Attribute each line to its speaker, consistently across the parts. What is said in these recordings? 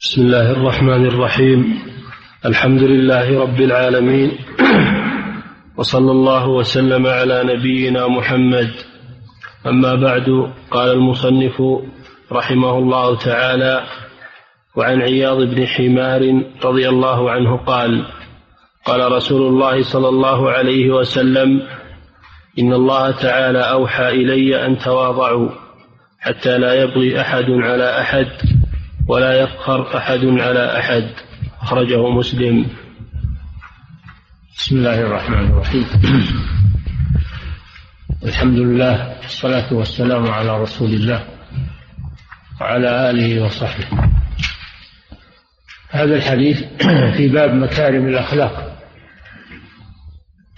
Speaker 1: بسم الله الرحمن الرحيم. الحمد لله رب العالمين. وصلى الله وسلم على نبينا محمد. أما بعد قال المصنف رحمه الله تعالى وعن عياض بن حمار رضي الله عنه قال قال رسول الله صلى الله عليه وسلم إن الله تعالى أوحى إلي أن تواضعوا حتى لا يبغي أحد على أحد. ولا يفخر أحد على أحد. أخرجه مسلم.
Speaker 2: بسم الله الرحمن الرحيم. الحمد لله والصلاة والسلام على رسول الله وعلى آله وصحبه. هذا الحديث في باب مكارم الأخلاق.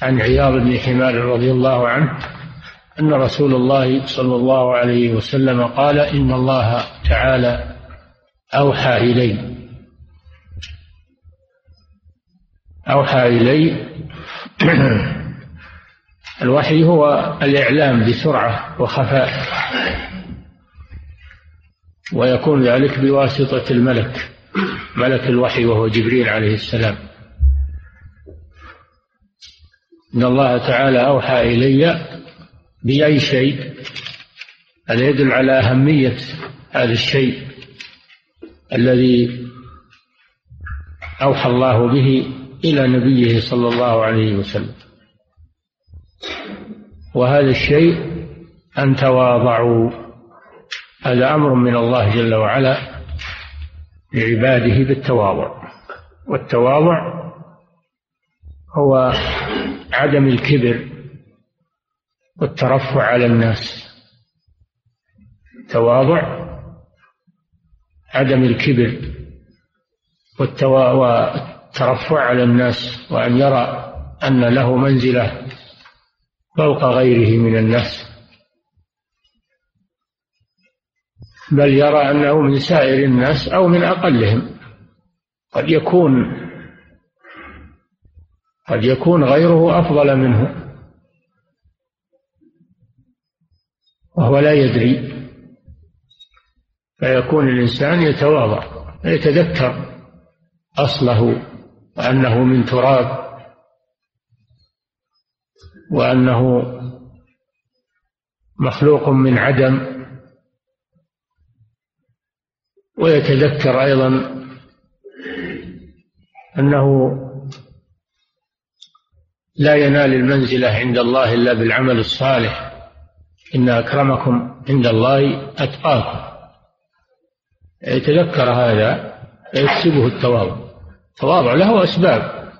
Speaker 2: عن عياض بن حمار رضي الله عنه أن رسول الله صلى الله عليه وسلم قال إن الله تعالى أوحى إلي. أوحى إلي. الوحي هو الإعلام بسرعة وخفاء. ويكون ذلك بواسطة الملك ملك الوحي وهو جبريل عليه السلام. إن الله تعالى أوحى إلي بأي شيء؟ هذا يدل على أهمية هذا الشيء. الذي أوحى الله به إلى نبيه صلى الله عليه وسلم. وهذا الشيء أن تواضعوا هذا أمر من الله جل وعلا لعباده بالتواضع. والتواضع هو عدم الكبر والترفع على الناس. تواضع عدم الكبر والترفع على الناس وأن يرى أن له منزلة فوق غيره من الناس. بل يرى أنه من سائر الناس أو من أقلهم. قد يكون قد يكون غيره أفضل منه. وهو لا يدري. فيكون الإنسان يتواضع يتذكر أصله وأنه من تراب وأنه مخلوق من عدم ويتذكر أيضا أنه لا ينال المنزلة عند الله إلا بالعمل الصالح. إن أكرمكم عند الله أتقاكم. يتذكر هذا يكسبه التواضع. التواضع له أسباب.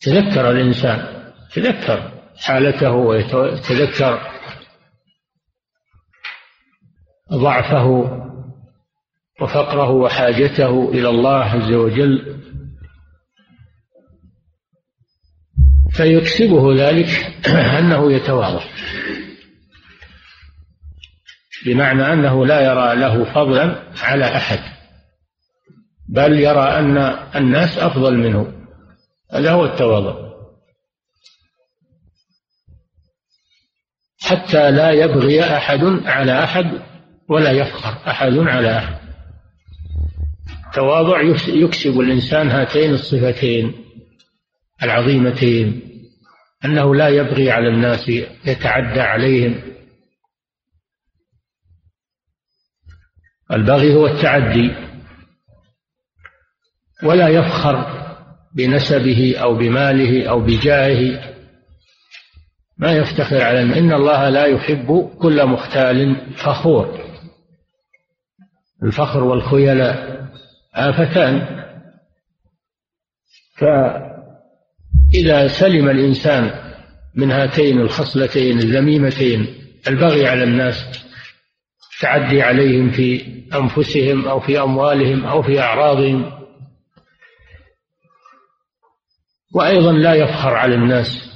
Speaker 2: تذكر الإنسان تذكر حالته ويتذكر ضعفه وفقره وحاجته إلى الله عز وجل. فيكسبه ذلك أنه يتواضع. بمعنى أنه لا يرى له فضلا على أحد بل يرى أن الناس أفضل منه هذا هو التواضع. حتى لا يبغي أحد على أحد ولا يفخر أحد على أحد. التواضع يكسب الإنسان هاتين الصفتين العظيمتين أنه لا يبغي على الناس يتعدى عليهم البغي هو التعدي ولا يفخر بنسبه أو بماله أو بجاهه. ما يفتخر على إن الله لا يحب كل مختال فخور. الفخر والخيلاء آفتان. فإذا سلم الإنسان من هاتين الخصلتين الذميمتين البغي على الناس التعدي عليهم في أنفسهم أو في أموالهم أو في أعراضهم. وأيضا لا يفخر على الناس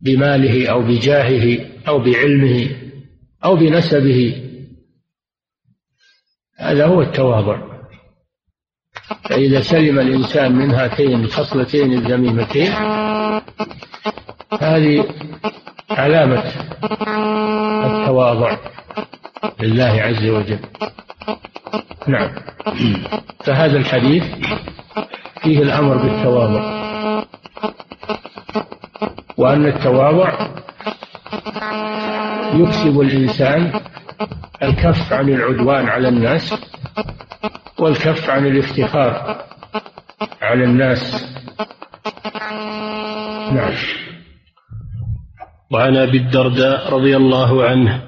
Speaker 2: بماله أو بجاهه أو بعلمه أو بنسبه. هذا هو التواضع. فإذا سلم الإنسان من هاتين الخصلتين الذميمتين هذه علامة التواضع. لله عز وجل. نعم. فهذا الحديث فيه الأمر بالتواضع. وأن التواضع يكسب الإنسان الكف عن العدوان على الناس والكف عن الافتخار على الناس.
Speaker 1: نعم. وعن أبي الدرداء رضي الله عنه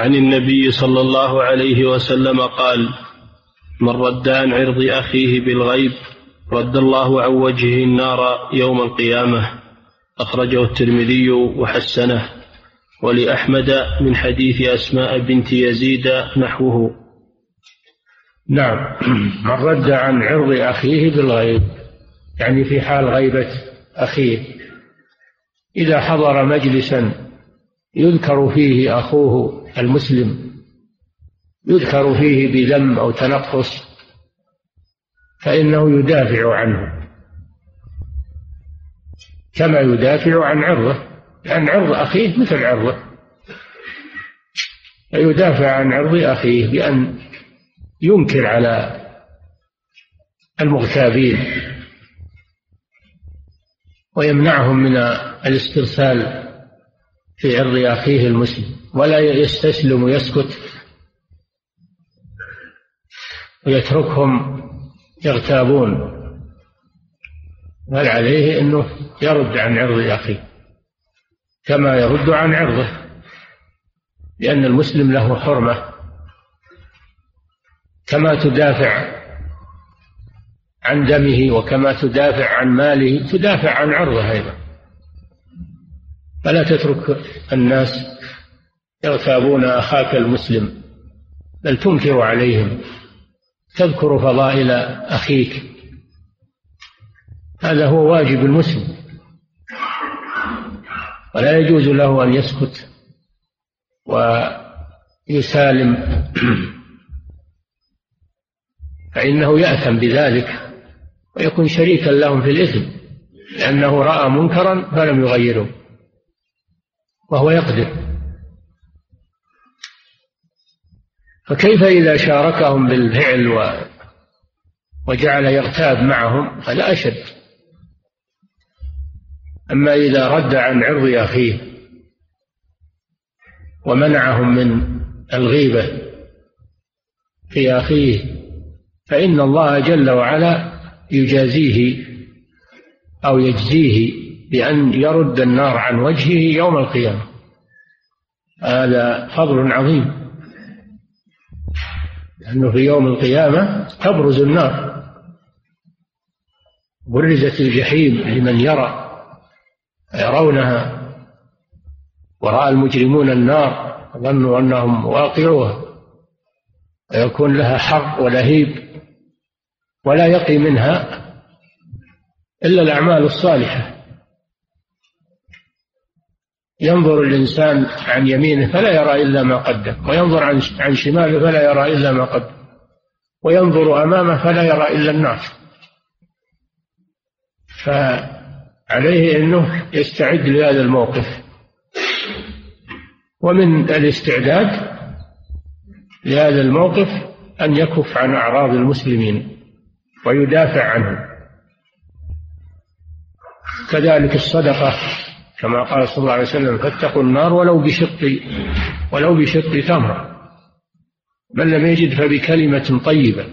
Speaker 1: عن النبي صلى الله عليه وسلم قال من رد عن عرض أخيه بالغيب رد الله عن وجهه النار يوم القيامة. أخرجه الترمذي وحسنه ولأحمد من حديث أسماء بنت يزيد نحوه.
Speaker 2: نعم. من رد عن عرض أخيه بالغيب يعني في حال غيبة أخيه إذا حضر مجلسا يذكر فيه أخوه المسلم يذكر فيه بذم أو تنقص فإنه يدافع عنه كما يدافع عن عرضه لأن عرض أخيه مثل عرضه. فيدافع عن عرض أخيه بأن ينكر على المغتابين ويمنعهم من الاسترسال في عرض أخيه المسلم ولا يستسلم ويسكت ويتركهم يغتابون. بل عليه أنه يرد عن عرض أخيه؟ كما يرد عن عرضه لأن المسلم له حرمة. كما تدافع عن دمه وكما تدافع عن ماله تدافع عن عرضه أيضا. فلا تترك الناس يغتابون أخاك المسلم بل تنكر عليهم تذكر فضائل أخيك. هذا هو واجب المسلم. ولا يجوز له أن يسكت ويسالم. فإنه يأثم بذلك ويكون شريكا لهم في الإثم لأنه رأى منكرا فلم يغيره. وهو يقدر. فكيف إذا شاركهم بالفعل و وجعل يغتاب معهم هذا أشد. أما إذا رد عن عرض أخيه ومنعهم من الغيبة في أخيه فإن الله جل وعلا يجازيه أو يجزيه بأن يرد النار عن وجهه يوم القيامة. هذا فضل عظيم. لأنه في يوم القيامة تبرز النار. برزت الجحيم لمن يرى يرونها. ورأى المجرمون النار ظنوا أنهم واقعوها. ويكون لها حر ولهيب ولا يقي منها إلا الأعمال الصالحة. ينظر الإنسان عن يمينه فلا يرى إلا ما قدم وينظر عن عن شماله فلا يرى إلا ما قدم وينظر أمامه فلا يرى إلا النار فعليه أنه يستعد لهذا الموقف. ومن الاستعداد لهذا الموقف أن يكف عن أعراض المسلمين ويدافع عنهم. كذلك الصدقة كما قال صلى الله عليه وسلم فاتقوا النار ولو بشق ولو بشق تمرة. من لم يجد فبكلمة طيبة.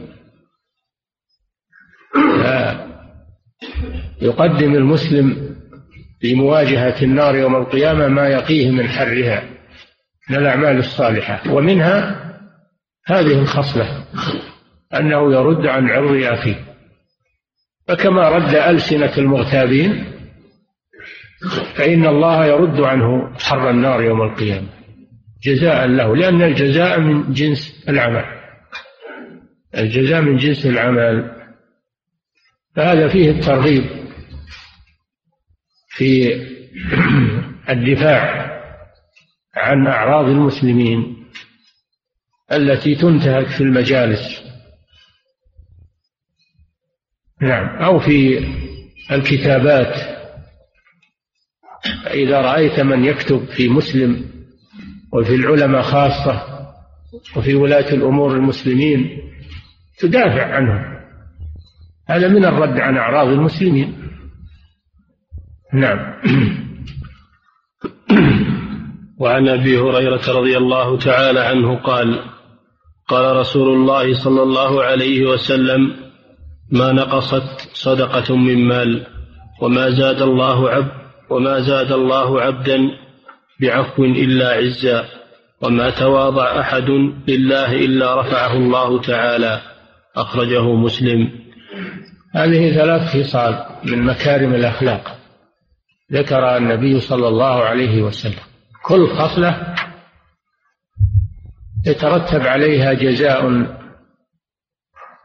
Speaker 2: يقدم المسلم في مواجهة النار يوم القيامة ما يقيه من حرها من الأعمال الصالحة. ومنها هذه الخصلة أنه يرد عن عرض أخيه. فكما رد ألسنة المغتابين فإن الله يرد عنه حر النار يوم القيامة جزاء له لأن الجزاء من جنس العمل. الجزاء من جنس العمل. فهذا فيه الترغيب في الدفاع عن أعراض المسلمين التي تنتهك في المجالس. نعم. أو في الكتابات. إذا رأيت من يكتب في مسلم وفي العلماء خاصة وفي ولاة الأمور المسلمين تدافع عنهم. هذا من الرد عن أعراض المسلمين. نعم.
Speaker 1: وعن أبي هريرة رضي الله تعالى عنه قال قال رسول الله صلى الله عليه وسلم ما نقصت صدقة من مال وما زاد الله عبد وما زاد الله عبدا بعفو إلا عزا وما تواضع أحد لله إلا رفعه الله تعالى. أخرجه مسلم.
Speaker 2: هذه ثلاث خصال من مكارم الأخلاق. ذكر النبي صلى الله عليه وسلم. كل خصلة يترتب عليها جزاء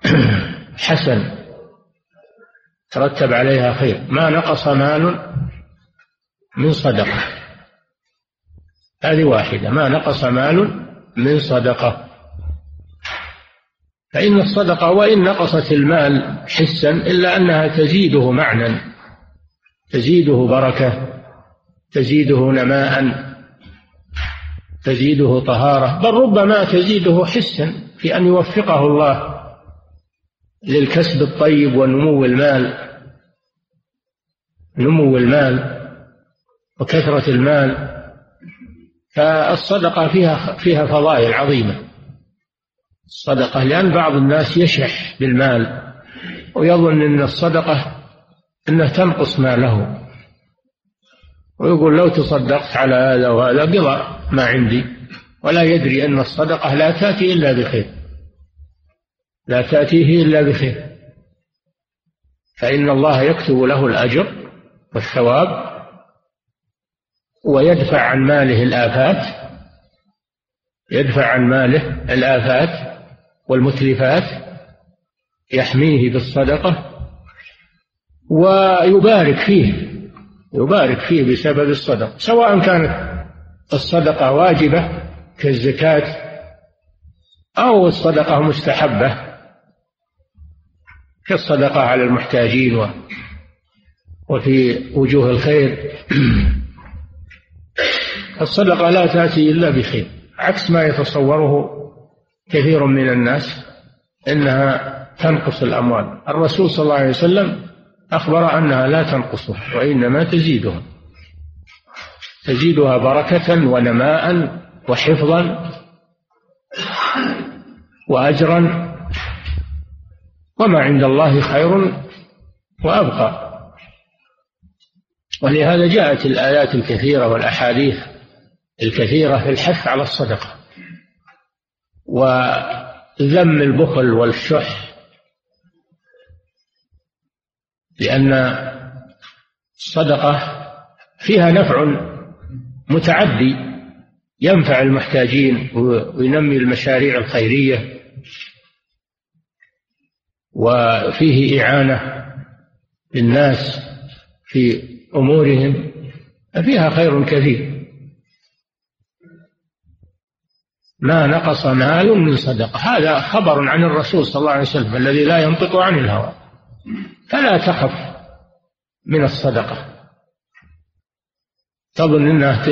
Speaker 2: حسن ترتب عليها خير. ما نقص مال من صدقة. هذه واحدة. ما نقص مال من صدقة. فإن الصدقة وإن نقصت المال حسا إلا أنها تزيده معنى تزيده بركة تزيده نماء تزيده طهارة. بل ربما تزيده حسا في أن يوفقه الله للكسب الطيب ونمو المال. نمو المال. وكثرة المال فالصدقة فيها فيها فضائل عظيمة. الصدقة لأن بعض الناس يشح بالمال ويظن أن الصدقة أنها تنقص ماله. ويقول لو تصدقت على هذا وهذا قضى ما عندي ولا يدري أن الصدقة لا تأتي إلا بخير. لا تأتيه إلا بخير. فإن الله يكتب له الأجر والثواب ويدفع عن ماله الآفات يدفع عن ماله الآفات والمتلفات يحميه بالصدقة ويبارك فيه يبارك فيه بسبب الصدقة سواء كانت الصدقة واجبة كالزكاة أو الصدقة مستحبة كالصدقة على المحتاجين وفي وجوه الخير. الصدقة لا تأتي إلا بخير عكس ما يتصوره كثير من الناس إنها تنقص الأموال. الرسول صلى الله عليه وسلم أخبر أنها لا تنقصها وإنما تزيدها. تزيدها بركة ونماء وحفظا وأجرا وما عند الله خير وأبقى. ولهذا جاءت الآيات الكثيرة والأحاديث الكثيرة في الحث على الصدقة. وذم البخل والشح لأن الصدقة فيها نفع متعدي ينفع المحتاجين وينمي المشاريع الخيرية وفيه إعانة للناس في أمورهم فيها خير كثير. ما نقص مال من صدقة. هذا خبر عن الرسول صلى الله عليه وسلم الذي لا ينطق عن الهوى. فلا تخف من الصدقة. تظن أنها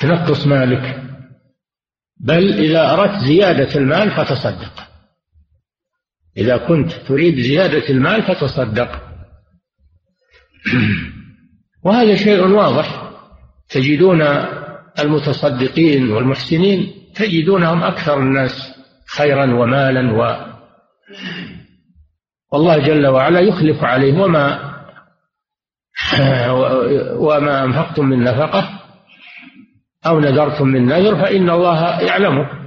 Speaker 2: تنقص مالك. بل إذا أردت زيادة المال فتصدق. إذا كنت تريد زيادة المال فتصدق. وهذا شيء واضح. تجدون المتصدقين والمحسنين تجدونهم أكثر الناس خيرا ومالا و والله جل وعلا يخلف عليه وما وما أنفقتم من نفقة أو نذرتم من نذر فإن الله يعلمه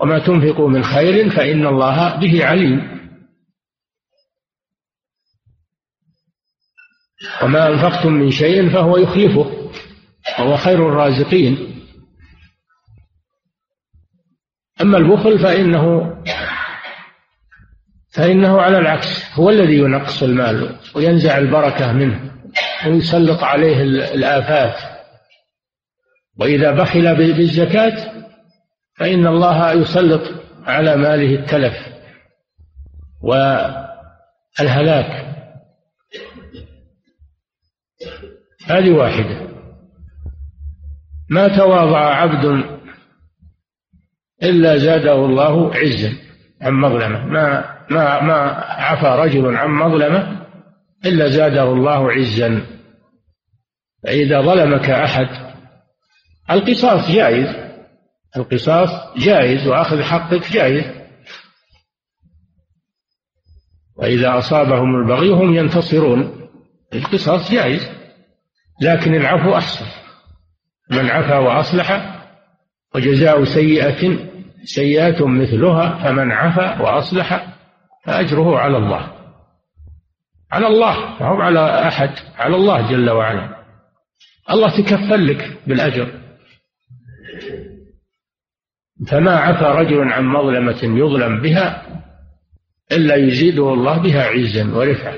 Speaker 2: وما تنفقوا من خير فإن الله به عليم. وما أنفقتم من شيء فهو يخلفه. وهو خير الرازقين. أما البخل فإنه فإنه على العكس هو الذي ينقص المال وينزع البركة منه ويسلط عليه الآفات. وإذا بخل بالزكاة فإن الله يسلط على ماله التلف والهلاك. هذه واحدة. ما تواضع عبد إلا زاده الله عزا عن مظلمة. ما ما ما عفى رجل عن مظلمة إلا زاده الله عزا. فإذا ظلمك أحد القصاص جائز القصاص جائز وأخذ حقك جائز. وإذا أصابهم البغي هم ينتصرون القصاص جائز لكن العفو أحسن. من عفا وأصلح وجزاء سيئة سيئة مثلها فمن عفا وأصلح فأجره على الله. على الله فهو على أحد على الله جل وعلا. الله تكفل لك بالأجر. فما عفى رجل عن مظلمة يظلم بها إلا يزيده الله بها عزا ورفعة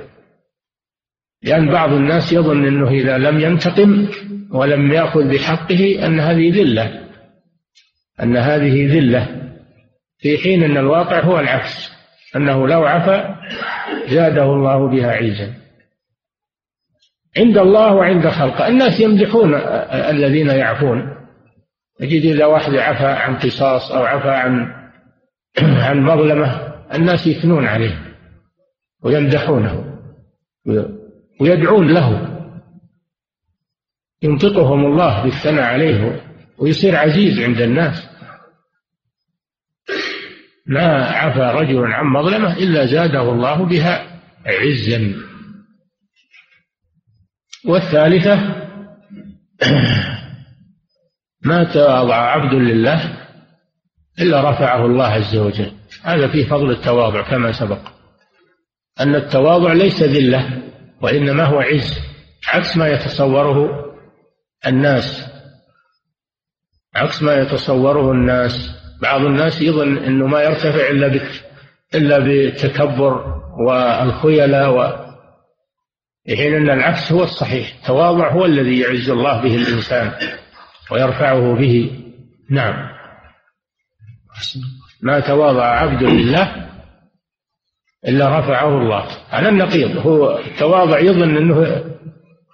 Speaker 2: لأن بعض الناس يظن أنه إذا لم ينتقم ولم يأخذ بحقه أن هذه ذلة. أن هذه ذلة في حين أن الواقع هو العكس أنه لو عفا زاده الله بها عزا عند الله وعند خلقه. الناس يمدحون الذين يعفون. تجد إذا واحد عفى عن قصاص أو عفى عن عن مظلمة الناس يثنون عليه ويمدحونه ويدعون له. ينطقهم الله بالثناء عليه. ويصير عزيز عند الناس. ما عفى رجل عن مظلمة إلا زاده الله بها عزا. والثالثة ما تواضع عبد لله إلا رفعه الله عز وجل. هذا فيه فضل التواضع كما سبق. أن التواضع ليس ذلة وإنما هو عز عكس ما يتصوره الناس. عكس ما يتصوره الناس. بعض الناس يظن أنه ما يرتفع إلا إلا بالتكبر والخيلاء و حين أن العكس هو الصحيح. التواضع هو الذي يعز الله به الإنسان ويرفعه به. نعم. ما تواضع عبد لله إلا رفعه الله. على النقيض. هو التواضع يظن أنه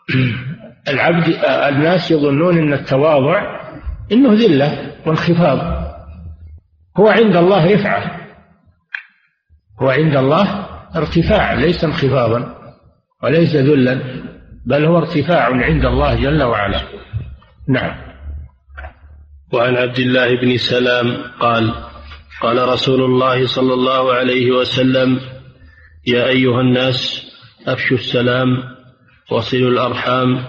Speaker 2: العبد الناس يظنون أن التواضع أنه ذلة وانخفاض. هو عند الله رفعة هو عند الله ارتفاع ليس انخفاضا وليس ذلا بل هو ارتفاع عند الله جل وعلا. نعم.
Speaker 1: وعن عبد الله بن سلام قال قال رسول الله صلى الله عليه وسلم يا أيها الناس أفشوا السلام وصلوا الأرحام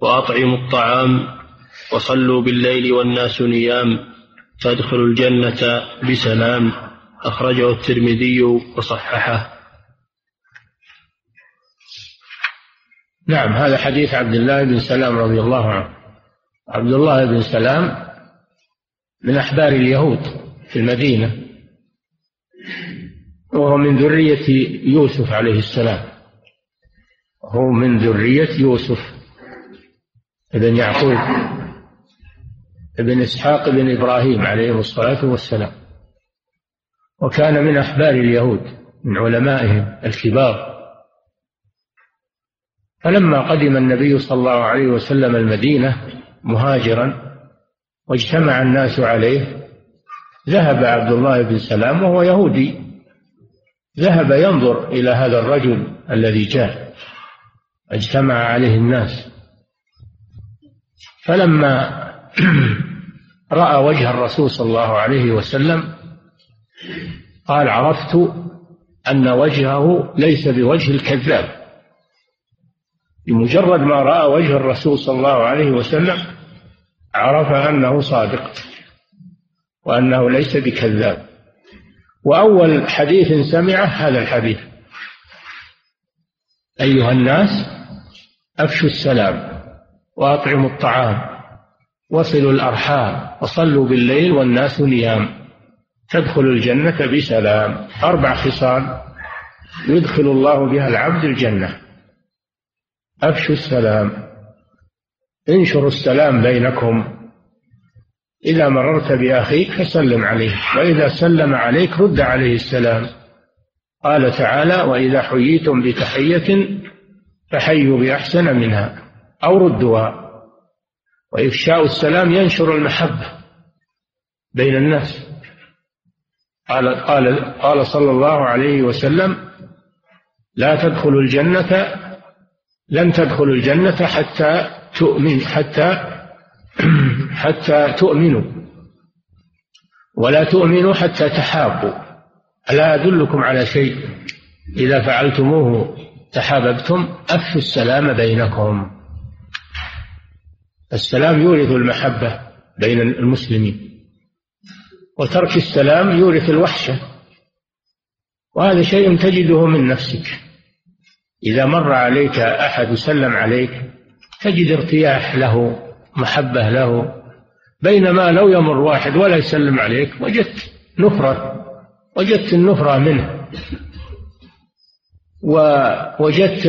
Speaker 1: وأطعموا الطعام وصلوا بالليل والناس نيام تدخلوا الجنة بسلام أخرجه الترمذي وصححه.
Speaker 2: نعم هذا حديث عبد الله بن سلام رضي الله عنه. عبد الله بن سلام من أحبار اليهود في المدينة وهو من ذرية يوسف عليه السلام. هو من ذرية يوسف ابن يعقوب. ابن إسحاق بن إبراهيم عليه الصلاة والسلام وكان من أحبار اليهود من علمائهم الكبار. فلما قدم النبي صلى الله عليه وسلم المدينة مهاجرا واجتمع الناس عليه ذهب عبد الله بن سلام وهو يهودي. ذهب ينظر إلى هذا الرجل الذي جاء. اجتمع عليه الناس. فلما رأى وجه الرسول صلى الله عليه وسلم قال عرفت أن وجهه ليس بوجه الكذاب. بمجرد ما رأى وجه الرسول صلى الله عليه وسلم عرف أنه صادق وأنه ليس بكذاب. وأول حديث سمعه هذا الحديث أيها الناس أفشوا السلام وأطعموا الطعام. وصلوا الأرحام وصلوا بالليل والناس نيام. تدخلوا الجنة بسلام. أربع خصال يدخل الله بها العبد الجنة. أفشوا السلام. انشروا السلام بينكم. إذا مررت بأخيك فسلم عليه وإذا سلم عليك رد عليه السلام. قال تعالى وإذا حييتم بتحية فحيوا بأحسن منها أو ردوها. وإفشاء السلام ينشر المحبة بين الناس. قال قال قال صلى الله عليه وسلم لا تدخلوا الجنة لن تدخلوا الجنة حتى تؤمن حتى حتى تؤمنوا. ولا تؤمنوا حتى تحابوا. ألا أدلكم على شيء؟ إذا فعلتموه تحاببتم أفشوا السلام بينكم. السلام يورث المحبة بين المسلمين وترك السلام يورث الوحشة وهذا شيء تجده من نفسك. إذا مر عليك أحد سلم عليك تجد ارتياح له محبة له. بينما لو يمر واحد ولا يسلم عليك وجدت نفرة وجدت النفرة منه. ووجدت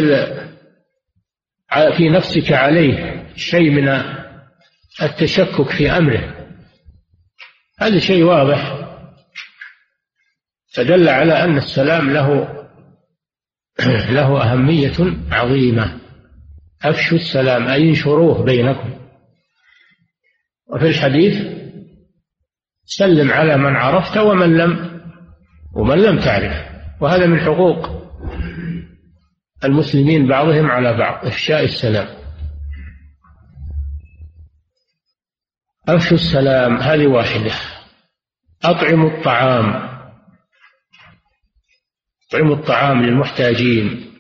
Speaker 2: في نفسك عليه شيء من التشكك في أمره. هذا شيء واضح. فدل على أن السلام له له أهمية عظيمة. أفشوا السلام أي انشروه بينكم. وفي الحديث سلم على من عرفت ومن لم ومن لم تعرف. وهذا من حقوق المسلمين بعضهم على بعض إفشاء السلام. أفشوا السلام هذه واحدة. أطعموا الطعام. أطعموا الطعام للمحتاجين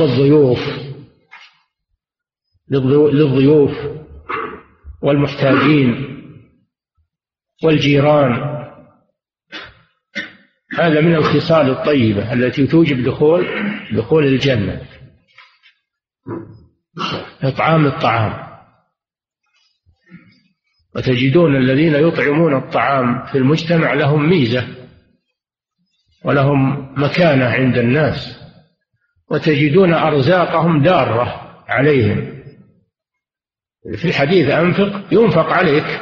Speaker 2: والضيوف للضيوف والمحتاجين والجيران. هذا من الخصال الطيبة التي توجب دخول دخول الجنة. إطعام الطعام. وتجدون الذين يطعمون الطعام في المجتمع لهم ميزة ولهم مكانة عند الناس وتجدون أرزاقهم دارة عليهم. في الحديث أنفق ينفق عليك.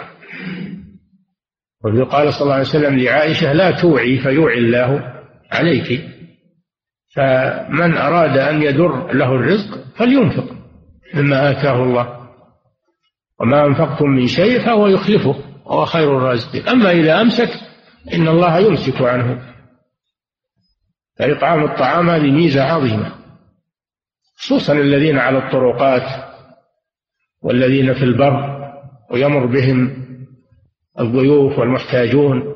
Speaker 2: قال صلى الله عليه وسلم لعائشة لا توعي فيوعي الله عليك. فمن أراد أن يدر له الرزق فلينفق مما آتاه الله. وما أنفقتم من شيء فهو يخلفه وهو خير الرازقين. أما إذا أمسك إن الله يمسك عنه. فإطعام الطعام هذه ميزة عظيمة خصوصا الذين على الطرقات والذين في البر ويمر بهم الضيوف والمحتاجون.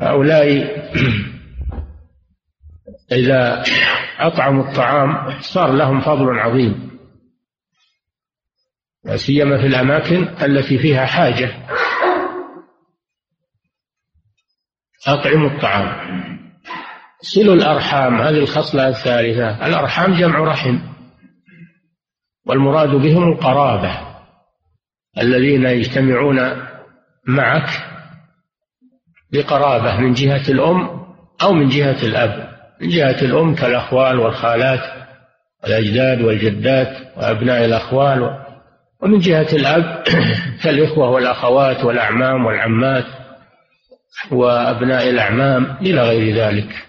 Speaker 2: هؤلاء إذا أطعموا الطعام صار لهم فضل عظيم. لا سيما في الأماكن التي فيها حاجة. أطعموا الطعام. صلوا الأرحام هذه الخصلة الثالثة. الأرحام جمع رحم. والمراد بهم القرابة الذين يجتمعون معك بقرابة من جهة الأم أو من جهة الأب. من جهة الأم كالأخوال والخالات والأجداد والجدات وأبناء الأخوال ومن جهة الأب كالإخوة والأخوات والأعمام والعمات وأبناء الأعمام إلى غير ذلك.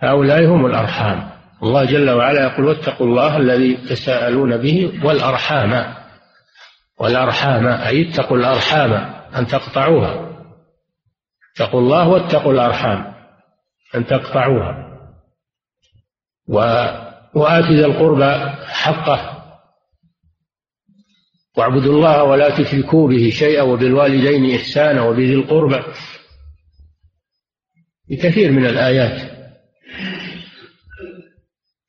Speaker 2: هؤلاء هم الأرحام. الله جل وعلا يقول واتقوا الله الذي تساءلون به والأرحام. والأرحام أي اتقوا الأرحام أن تقطعوها. اتقوا الله واتقوا الأرحام أن تقطعوها. و وآت ذا القربى حقه. واعبدوا الله ولا تشركوا به شيئا وبالوالدين إحسانا وبذي القربى. في كثير من الآيات.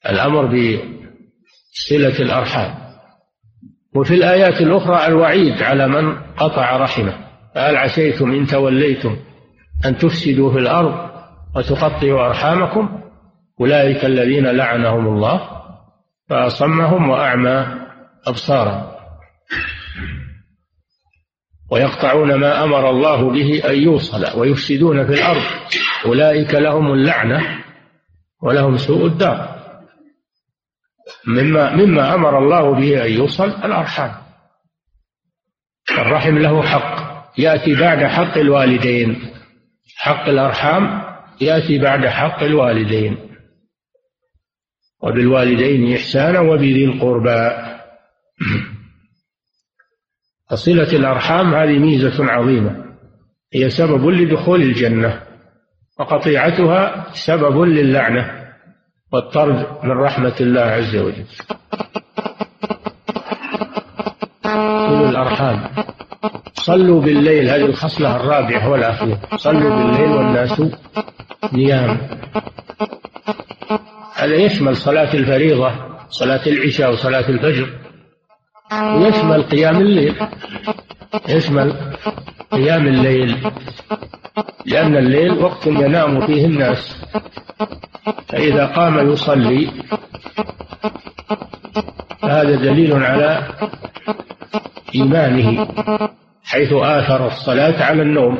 Speaker 2: الأمر بصلة الأرحام. وفي الآيات الأخرى الوعيد على من قطع رحمه. فهل عسيتم إن توليتم أن تفسدوا في الأرض وتقطعوا أرحامكم. أولئك الذين لعنهم الله فأصمهم وأعمى أبصارهم. ويقطعون ما أمر الله به أن يوصل ويفسدون في الأرض. أولئك لهم اللعنة ولهم سوء الدار. مما مما أمر الله به أن يوصل الأرحام. الرحم له حق. يأتي بعد حق الوالدين. حق الأرحام يأتي بعد حق الوالدين. وبالوالدين إحسانا وبذي القربى. فصلة الأرحام هذه ميزة عظيمة. هي سبب لدخول الجنة وقطيعتها سبب للعنة والطرد من رحمة الله عز وجل. صلوا الأرحام. صلوا بالليل هذه الخصلة الرابعة والأخيرة. صلوا بالليل والناس نيام. هذا يشمل صلاة الفريضة صلاة العشاء وصلاة الفجر. ويشمل قيام الليل. يشمل قيام الليل. لأن الليل وقت ينام فيه الناس. فإذا قام يصلي فهذا دليل على إيمانه حيث آثر الصلاة على النوم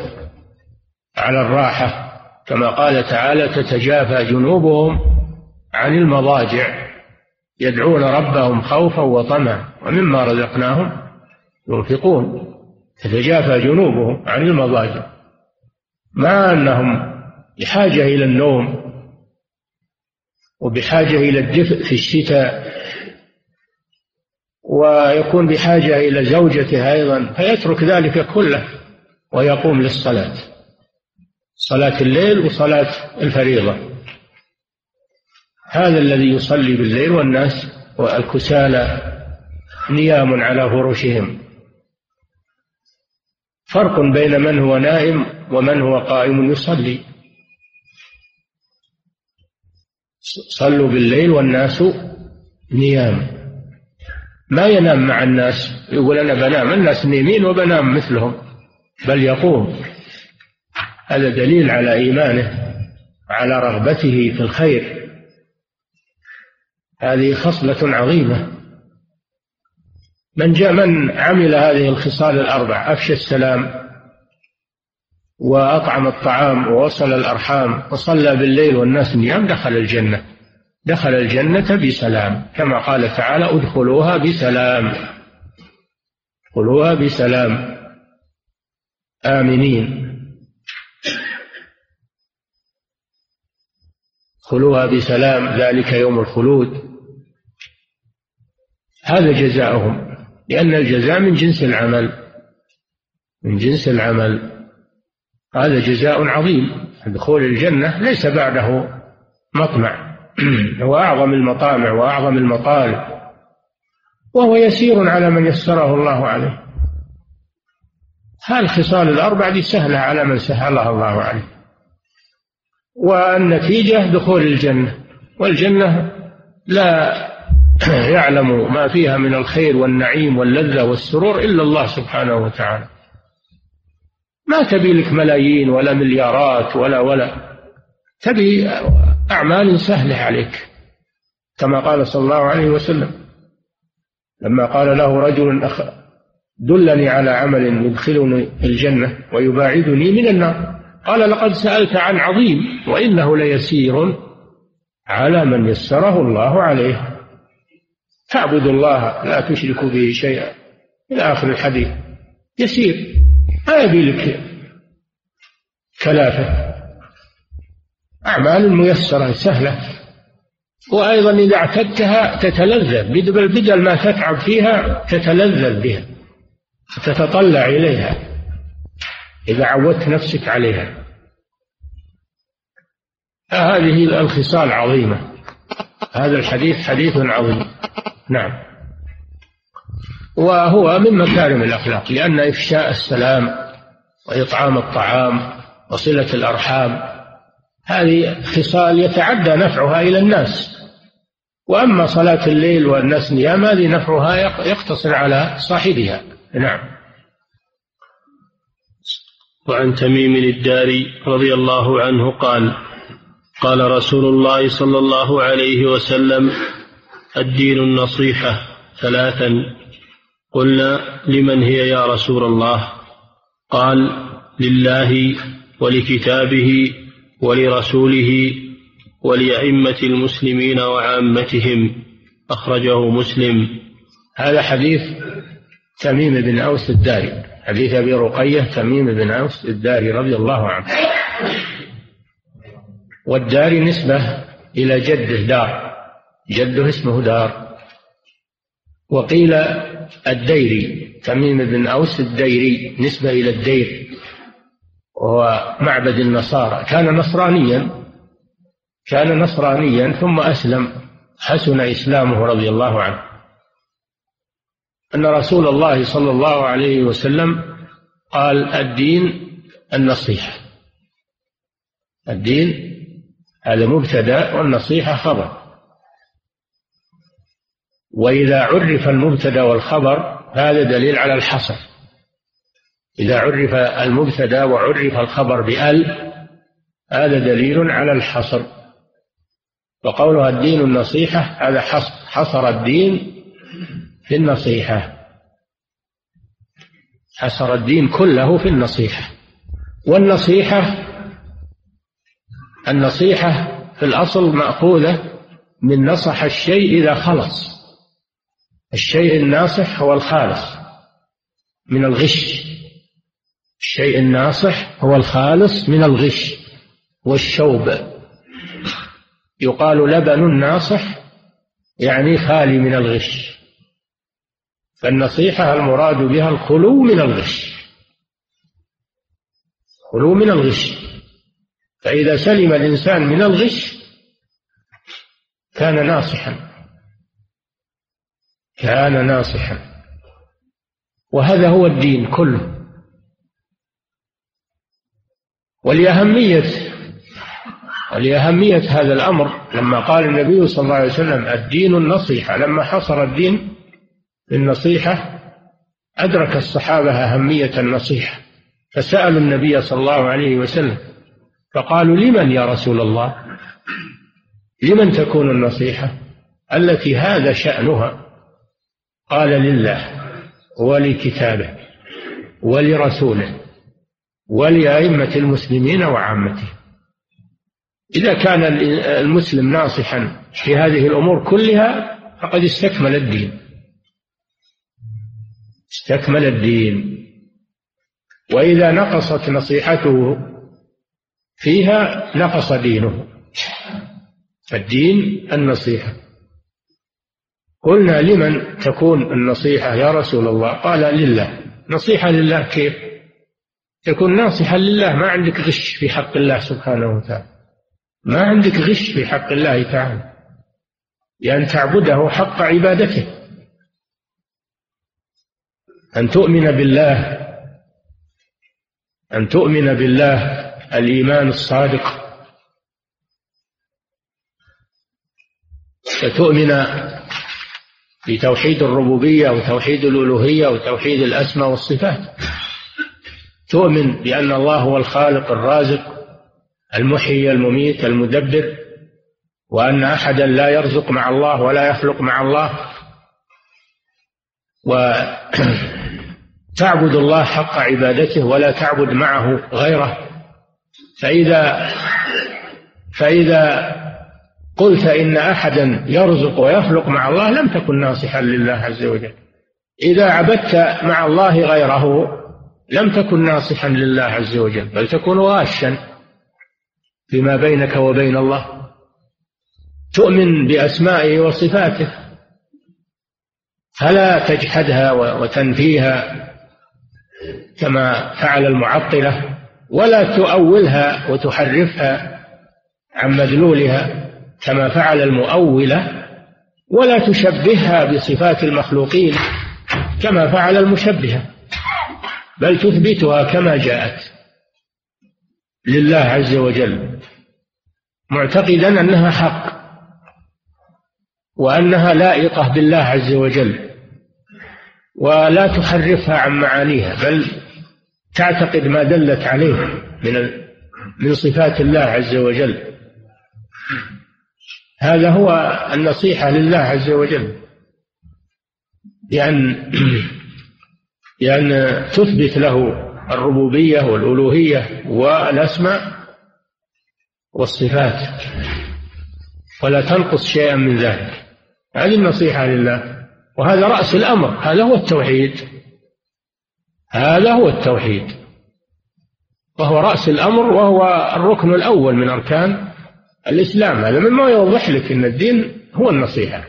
Speaker 2: على الراحة. كما قال تعالى تتجافى جنوبهم عن المضاجع. يدعون ربهم خوفا وطمعا ومما رزقناهم ينفقون. تتجافى جنوبهم عن المضاجع. مع أنهم بحاجة إلى النوم وبحاجة إلى الدفء في الشتاء ويكون بحاجة إلى زوجته أيضا فيترك ذلك كله ويقوم للصلاة. صلاة الليل وصلاة الفريضة. هذا الذي يصلي بالليل والناس والكسالى نيام على فرشهم. فرق بين من هو نائم ومن هو قائم يصلي. صلوا بالليل والناس نيام. ما ينام مع الناس يقول أنا بنام الناس نيمين وبنام مثلهم بل يقوم. هذا دليل على إيمانه على رغبته في الخير. هذه خصلة عظيمة. من جاء من عمل هذه الخصال الأربع أفشى السلام وأطعم الطعام ووصل الأرحام وصلى بالليل والناس نيام دخل الجنة. دخل الجنة بسلام. كما قال تعالى ادخلوها بسلام. ادخلوها بسلام. آمنين. ادخلوها بسلام. ذلك يوم الخلود. هذا جزاؤهم لأن الجزاء من جنس العمل من جنس العمل. هذا جزاء عظيم دخول الجنة ليس بعده مطمع. هو أعظم المطامع وأعظم المطالب وهو يسير على من يسره الله عليه. هالخصال الأربع دي سهلة على من سهلها الله عليه. والنتيجة دخول الجنة والجنة لا يعلم ما فيها من الخير والنعيم واللذة والسرور إلا الله سبحانه وتعالى. ما تبي لك ملايين ولا مليارات ولا ولا. تبي أعمال سهلة عليك كما قال صلى الله عليه وسلم. لما قال له رجل أخ دلني على عمل يدخلني الجنة ويباعدني من النار. قال لقد سألت عن عظيم وإنه ليسير على من يسره الله عليه. تعبد الله لا تشرك به شيئا. إلى آخر الحديث. يسير. ما يبي لك كلافة. أعمال ميسرة سهلة. وأيضا إذا اعتدتها تتلذذ. بل بدل ما تتعب فيها تتلذذ بها. تتطلع إليها. إذا عودت نفسك عليها. هذه الخصال عظيمة. هذا الحديث حديث عظيم. نعم. وهو من مكارم الأخلاق لأن إفشاء السلام وإطعام الطعام وصلة الأرحام هذه خصال يتعدى نفعها إلى الناس. وأما صلاة الليل والناس نيام هذه نفعها يقتصر على صاحبها. نعم.
Speaker 1: وعن تميم الداري رضي الله عنه قال قال رسول الله صلى الله عليه وسلم الدين النصيحة ثلاثا. قلنا لمن هي يا رسول الله؟ قال لله ولكتابه ولرسوله ولأئمة المسلمين وعامتهم. أخرجه مسلم.
Speaker 2: هذا حديث تميم بن أوس الداري. حديث أبي رقية تميم بن أوس الداري رضي الله عنه. والداري نسبة إلى جده دار. جده اسمه دار. وقيل الديري تميم بن أوس الديري نسبة إلى الدير. وهو معبد النصارى. كان نصرانيا كان نصرانيا ثم أسلم. حسن إسلامه رضي الله عنه. أن رسول الله صلى الله عليه وسلم قال الدين النصيحة. الدين هذا مبتدأ والنصيحة خبر. وإذا عرف المبتدأ والخبر هذا دليل على الحصر. إذا عرف المبتدأ وعرف الخبر بأل هذا دليل على الحصر. وقولها الدين النصيحة هذا حصر الدين في النصيحة. حصر الدين كله في النصيحة. والنصيحة النصيحة في الأصل مأخوذة من نصح الشيء إذا خلص. الشيء الناصح هو الخالص من الغش. الشيء الناصح هو الخالص من الغش والشوب. يقال لبن ناصح يعني خالي من الغش. فالنصيحة المراد بها الخلو من الغش. خلو من الغش. فإذا سلم الإنسان من الغش كان ناصحا. كان ناصحا. وهذا هو الدين كله. ولأهمية ولأهمية هذا الأمر لما قال النبي صلى الله عليه وسلم الدين النصيحة. لما حصر الدين بالنصيحة أدرك الصحابة أهمية النصيحة. فسألوا النبي صلى الله عليه وسلم فقالوا لمن يا رسول الله؟ لمن تكون النصيحة؟ التي هذا شأنها. قال لله ولكتابه ولرسوله ولأئمة المسلمين وعامته. إذا كان المسلم ناصحا في هذه الأمور كلها فقد استكمل الدين. استكمل الدين. وإذا نقصت نصيحته فيها نقص دينه. الدين النصيحة. قلنا لمن تكون النصيحة يا رسول الله؟ قال لله. نصيحة لله كيف؟ تكون ناصحا لله. ما عندك غش في حق الله سبحانه وتعالى. ما عندك غش في حق الله تعالى. لأن تعبده حق عبادته. أن تؤمن بالله. أن تؤمن بالله الإيمان الصادق. فتؤمن بتوحيد الربوبية وتوحيد الألوهية وتوحيد الأسماء والصفات. تؤمن بأن الله هو الخالق الرازق المحيي المميت المدبر وأن أحدا لا يرزق مع الله ولا يخلق مع الله. وتعبد الله حق عبادته ولا تعبد معه غيره. فإذا فإذا قلت إن أحدا يرزق ويخلق مع الله لم تكن ناصحا لله عز وجل. إذا عبدت مع الله غيره لم تكن ناصحا لله عز وجل بل تكون غاشا فيما بينك وبين الله. تؤمن بأسمائه وصفاته. فلا تجحدها وتنفيها كما فعل المعطلة ولا تؤولها وتحرفها عن مدلولها. كما فعل المؤولة ولا تشبهها بصفات المخلوقين كما فعل المشبهة بل تثبتها كما جاءت لله عز وجل معتقدا أنها حق وأنها لائقة بالله عز وجل ولا تحرفها عن معانيها بل تعتقد ما دلت عليه من من صفات الله عز وجل. هذا هو النصيحة لله عز وجل. لأن لأن تثبت له الربوبية والألوهية والأسماء والصفات. ولا تنقص شيئا من ذلك. هذه النصيحة لله. وهذا رأس الأمر. هذا هو التوحيد. هذا هو التوحيد. وهو رأس الأمر. وهو الركن الأول من أركان الإسلام هذا مما يوضح لك أن الدين هو النصيحة.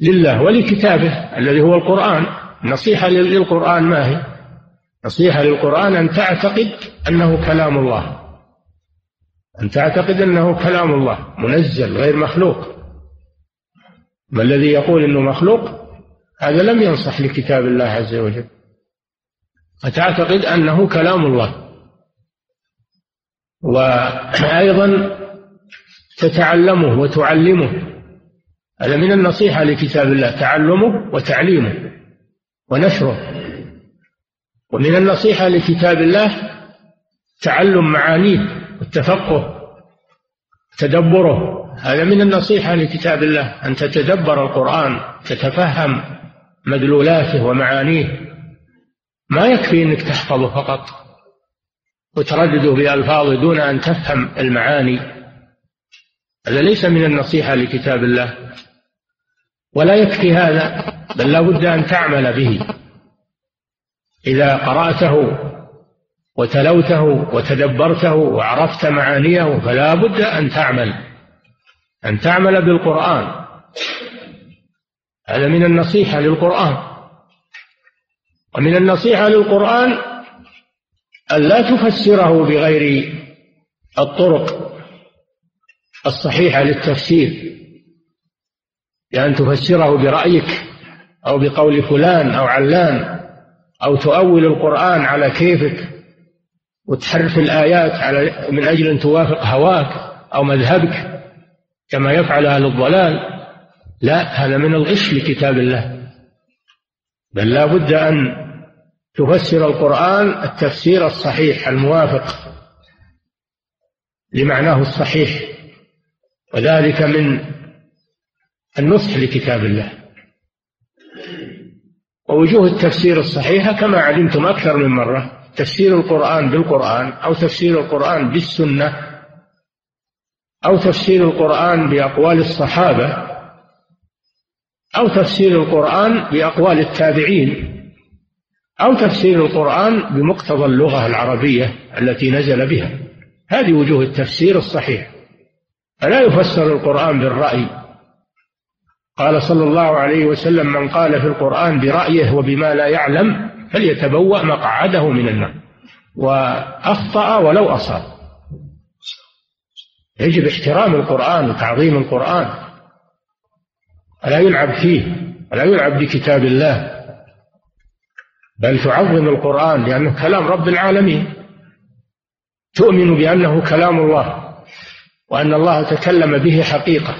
Speaker 2: لله ولكتابه الذي هو القرآن. نصيحة للقرآن ما هي؟ نصيحة للقرآن أن تعتقد أنه كلام الله. أن تعتقد أنه كلام الله منزل غير مخلوق. ما الذي يقول أنه مخلوق؟ هذا لم ينصح لكتاب الله عز وجل. فتعتقد أنه كلام الله. وأيضا تتعلمه وتعلمه. هذا من النصيحة لكتاب الله تعلمه وتعليمه ونشره. ومن النصيحة لكتاب الله تعلم معانيه والتفقه تدبره. هذا من النصيحة لكتاب الله أن تتدبر القرآن تتفهم مدلولاته ومعانيه. ما يكفي أنك تحفظه فقط. وتردده بألفاظه دون أن تفهم المعاني. هذا ليس من النصيحة لكتاب الله. ولا يكفي هذا بل لا بد أن تعمل به. إذا قرأته وتلوته وتدبرته وعرفت معانيه فلا بد أن تعمل أن تعمل بالقرآن. هذا من النصيحة للقرآن. ومن النصيحة للقرآن أن لا تفسره بغير الطرق الصحيحة للتفسير. بأن تفسره برأيك أو بقول فلان أو علان أو تؤول القرآن على كيفك وتحرف الآيات على من أجل أن توافق هواك أو مذهبك كما يفعل أهل الضلال لا هذا من الغش لكتاب الله. بل لا بد أن تفسر القرآن التفسير الصحيح الموافق لمعناه الصحيح وذلك من النصح لكتاب الله. ووجوه التفسير الصحيحة كما علمتم أكثر من مرة تفسير القرآن بالقرآن أو تفسير القرآن بالسنة أو تفسير القرآن بأقوال الصحابة أو تفسير القرآن بأقوال التابعين. أو تفسير القرآن بمقتضى اللغة العربية التي نزل بها. هذه وجوه التفسير الصحيح. فلا يفسر القرآن بالرأي؟ قال صلى الله عليه وسلم من قال في القرآن برأيه وبما لا يعلم فليتبوأ مقعده من النار. وأخطأ ولو أصاب. يجب احترام القرآن وتعظيم القرآن. ولا يلعب فيه. ولا يلعب بكتاب الله. بل تعظم القرآن لأنه كلام رب العالمين. تؤمن بأنه كلام الله وأن الله تكلم به حقيقة.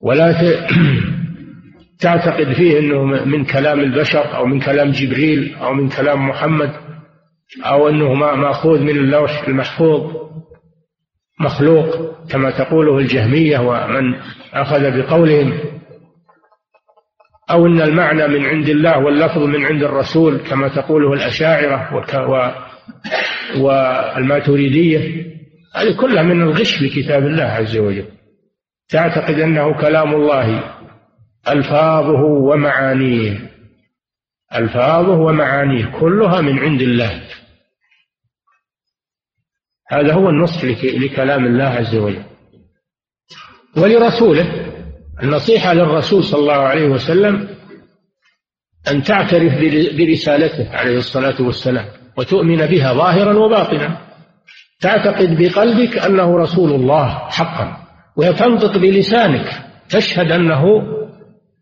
Speaker 2: ولا تعتقد فيه أنه من كلام البشر أو من كلام جبريل أو من كلام محمد أو أنه مأخوذ من اللوح المحفوظ. مخلوق كما تقوله الجهمية ومن أخذ بقولهم. أو أن المعنى من عند الله واللفظ من عند الرسول كما تقوله الأشاعرة والماتريدية هذه كلها من الغش بكتاب الله عز وجل. تعتقد أنه كلام الله ألفاظه ومعانيه. ألفاظه ومعانيه كلها من عند الله. هذا هو النصح لكلام الله عز وجل. ولرسوله. النصيحة للرسول صلى الله عليه وسلم أن تعترف برسالته عليه الصلاة والسلام وتؤمن بها ظاهرا وباطنا. تعتقد بقلبك أنه رسول الله حقا وتنطق بلسانك تشهد أنه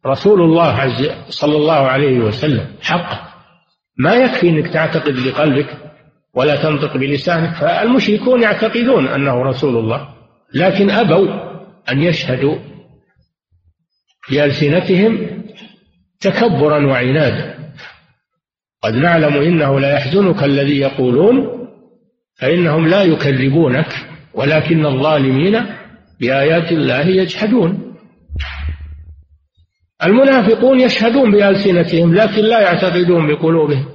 Speaker 2: رسول الله عز صلى الله عليه وسلم حقا. ما يكفي أنك تعتقد بقلبك ولا تنطق بلسانك فالمشركون يعتقدون أنه رسول الله لكن أبوا أن يشهدوا بألسنتهم تكبرا وعنادا. قد نعلم إنه لا يحزنك الذي يقولون فإنهم لا يكذبونك ولكن الظالمين بآيات الله يجحدون. المنافقون يشهدون بألسنتهم لكن لا يعتقدون بقلوبهم.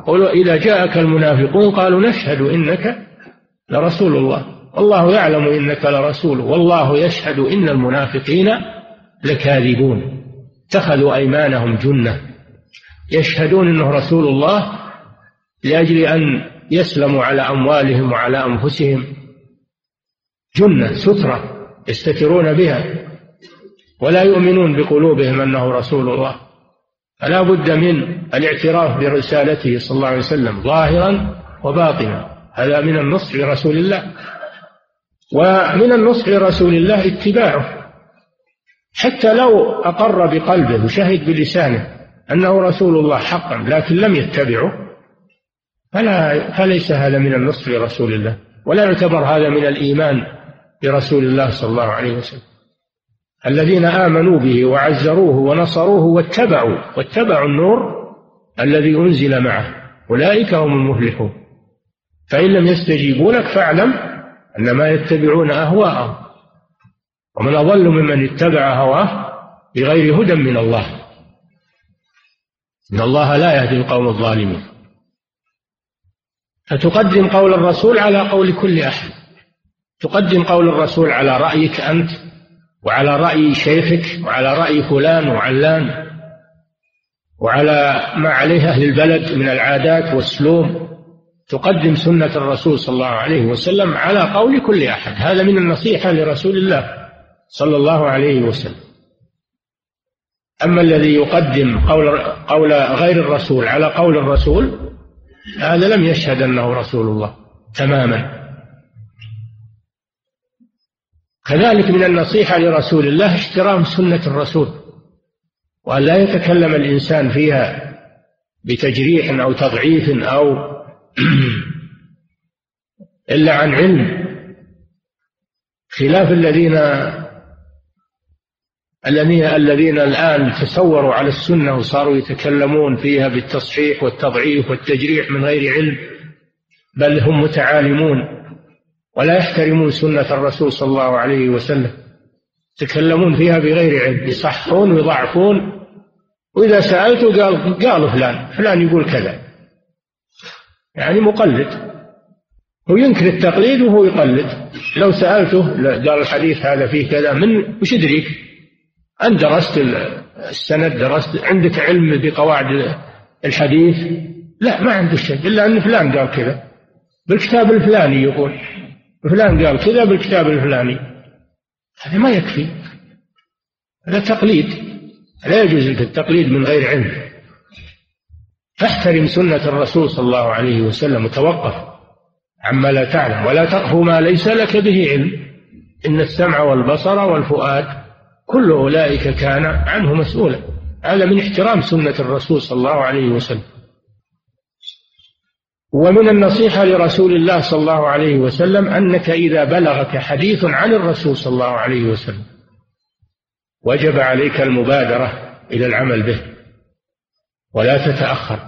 Speaker 2: يقولوا إذا جاءك المنافقون قالوا نشهد إنك لرسول الله. والله يعلم إنك لرسول والله يشهد إن المنافقين لكاذبون. اتخذوا أيمانهم جنة. يشهدون أنه رسول الله لأجل أن يسلموا على أموالهم وعلى أنفسهم. جنة سترة يستترون بها. ولا يؤمنون بقلوبهم أنه رسول الله. فلا بد من الاعتراف برسالته صلى الله عليه وسلم ظاهرا وباطنا. هذا من النصح لرسول الله. ومن النصح لرسول الله اتباعه. حتى لو أقر بقلبه وشهد بلسانه أنه رسول الله حقا لكن لم يتبعه فلا فليس هذا من النصح لرسول الله ولا يعتبر هذا من الإيمان برسول الله صلى الله عليه وسلم. الذين آمنوا به وعزروه ونصروه واتبعوا واتبعوا النور الذي أنزل معه أولئك هم المفلحون. فإن لم يستجيبوا لك فاعلم أنما يتبعون أهواءهم. ومن أضل ممن اتبع هواه بغير هدى من الله. إن الله لا يهدي القوم الظالمين. فتقدم قول الرسول على قول كل أحد؟ تقدم قول الرسول على رأيك أنت وعلى رأي شيخك وعلى رأي فلان وعلان وعلى ما عليه أهل البلد من العادات والسلوك تقدم سنة الرسول صلى الله عليه وسلم على قول كل أحد. هذا من النصيحة لرسول الله. صلى الله عليه وسلم. أما الذي يقدم قول قول غير الرسول على قول الرسول هذا لم يشهد أنه رسول الله تماما. كذلك من النصيحة لرسول الله احترام سنة الرسول وأن لا يتكلم الإنسان فيها بتجريح أو تضعيف أو إلا عن علم. خلاف الذين الذين الذين الآن تسوروا على السنة وصاروا يتكلمون فيها بالتصحيح والتضعيف والتجريح من غير علم بل هم متعالمون ولا يحترمون سنة الرسول صلى الله عليه وسلم. يتكلمون فيها بغير علم يصحون ويضعفون. وإذا سألته قال قالوا فلان فلان يقول كذا. يعني مقلد. هو ينكر التقليد وهو يقلد. لو سألته قال الحديث هذا فيه كذا من وش يدريك؟ أنت درست السند درست عندك علم بقواعد الحديث؟ لا ما عندك شيء إلا أن فلان قال كذا. بالكتاب الفلاني يقول فلان قال كذا بالكتاب الفلاني. هذا ما يكفي. هذا تقليد. لا يجوز لك التقليد من غير علم. فاحترم سنة الرسول صلى الله عليه وسلم وتوقف عما لا تعلم. ولا تقف ما ليس لك به علم. إن السمع والبصر والفؤاد كل أولئك كان عنه مسؤولا. هذا من احترام سنة الرسول صلى الله عليه وسلم. ومن النصيحة لرسول الله صلى الله عليه وسلم أنك إذا بلغك حديث عن الرسول صلى الله عليه وسلم وجب عليك المبادرة إلى العمل به ولا تتأخر.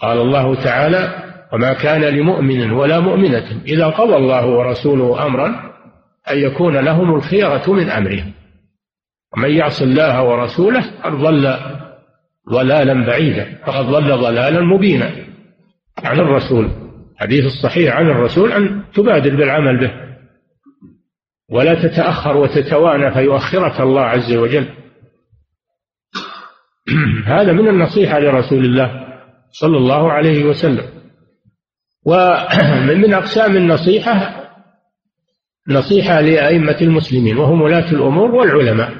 Speaker 2: قال الله تعالى وما كان لمؤمن ولا مؤمنة إذا قضى الله ورسوله أمرا أن يكون لهم الخيرة من أمرهم. ومن يعص الله ورسوله قد ضل ضلالا بعيدا فقد ضل ضلالا مبينا عن الرسول. حديث الصحيح عن الرسول أن تبادر بالعمل به. ولا تتأخر وتتوانى فيؤخرك الله عز وجل. هذا من النصيحة لرسول الله صلى الله عليه وسلم. ومن أقسام النصيحة نصيحة لأئمة المسلمين وهم ولاة الأمور والعلماء.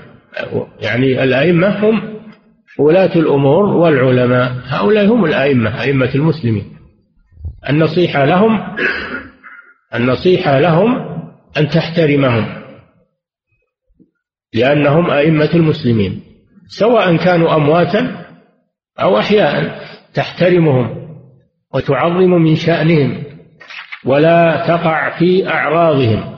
Speaker 2: يعني الأئمة هم ولاة الأمور والعلماء. هؤلاء هم الأئمة أئمة المسلمين. النصيحة لهم النصيحة لهم أن تحترمهم لأنهم أئمة المسلمين. سواء كانوا أمواتا أو أحياء تحترمهم وتعظم من شأنهم ولا تقع في أعراضهم.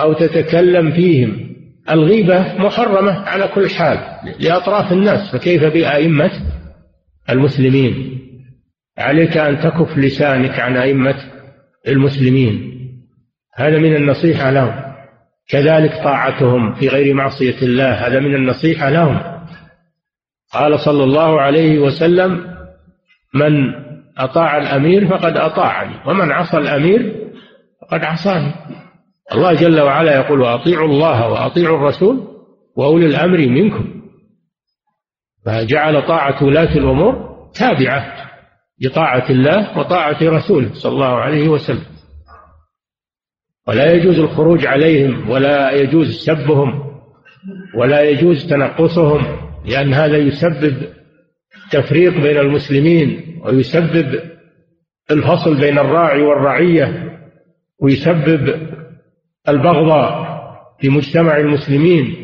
Speaker 2: أو تتكلم فيهم. الغيبة محرمة على كل حال لأطراف الناس. فكيف بأئمة المسلمين؟ عليك أن تكف لسانك عن أئمة المسلمين. هذا من النصيحة لهم. كذلك طاعتهم في غير معصية الله. هذا من النصيحة لهم. قال صلى الله عليه وسلم من أطاع الأمير فقد أطاعني ومن عصى الأمير فقد عصاني. الله جل وعلا يقول وأطيعوا الله وأطيعوا الرسول وأولي الأمر منكم. فجعل طاعة ولاة الأمور تابعة لطاعة الله وطاعة رسوله صلى الله عليه وسلم. ولا يجوز الخروج عليهم ولا يجوز سبهم ولا يجوز تنقصهم لأن هذا يسبب تفريق بين المسلمين ويسبب الفصل بين الراعي والرعية ويسبب البغضاء في مجتمع المسلمين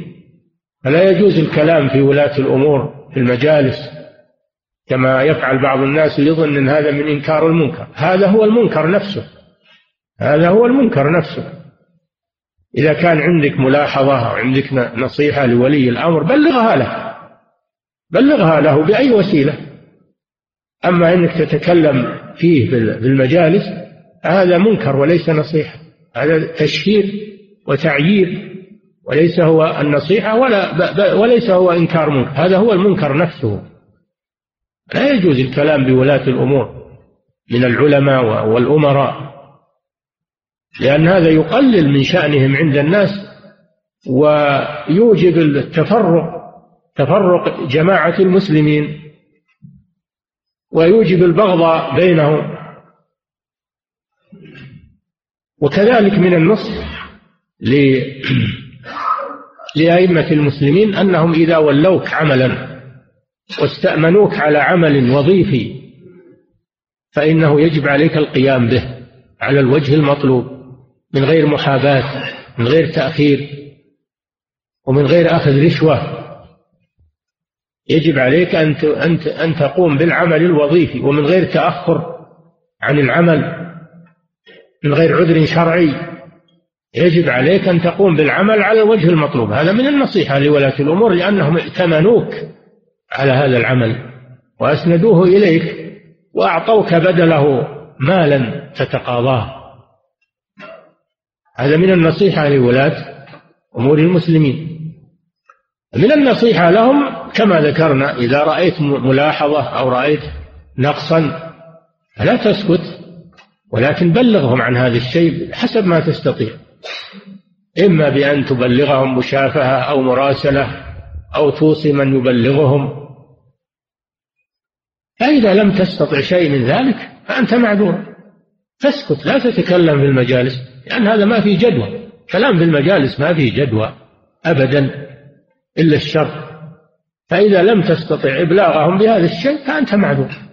Speaker 2: فلا يجوز الكلام في ولاة الأمور في المجالس كما يفعل بعض الناس يظن أن هذا من إنكار المنكر. هذا هو المنكر نفسه هذا هو المنكر نفسه. إذا كان عندك ملاحظة أو عندك نصيحة لولي الأمر بلغها له بلغها له بأي وسيلة. أما أنك تتكلم فيه في المجالس هذا منكر وليس نصيحة. هذا تشهير وتعيير وليس هو النصيحة ولا وليس هو إنكار منكر هذا هو المنكر نفسه. لا يجوز الكلام بولاة الأمور من العلماء والأمراء لأن هذا يقلل من شأنهم عند الناس ويوجب التفرق تفرق جماعة المسلمين ويوجب البغض بينهم. وكذلك من النصح لأئمة المسلمين أنهم إذا ولوك عملا واستأمنوك على عمل وظيفي فإنه يجب عليك القيام به على الوجه المطلوب من غير محاباة من غير تأخير ومن غير أخذ رشوة. يجب عليك أن أن تقوم بالعمل الوظيفي ومن غير تأخر عن العمل. من غير عذر شرعي. يجب عليك أن تقوم بالعمل على الوجه المطلوب. هذا من النصيحة لولاة الأمور لأنهم ائتمنوك على هذا العمل وأسندوه إليك وأعطوك بدله مالا تتقاضاه. هذا من النصيحة لولاة أمور المسلمين. من النصيحة لهم كما ذكرنا إذا رأيت ملاحظة أو رأيت نقصا فلا تسكت. ولكن بلغهم عن هذا الشيء حسب ما تستطيع. إما بأن تبلغهم مشافهة أو مراسلة أو توصي من يبلغهم. فإذا لم تستطع شيء من ذلك فأنت معذور. تسكت لا تتكلم في المجالس لأن هذا ما فيه جدوى. كلام في المجالس ما فيه جدوى أبدا إلا الشر. فإذا لم تستطع إبلاغهم بهذا الشيء فأنت معذور.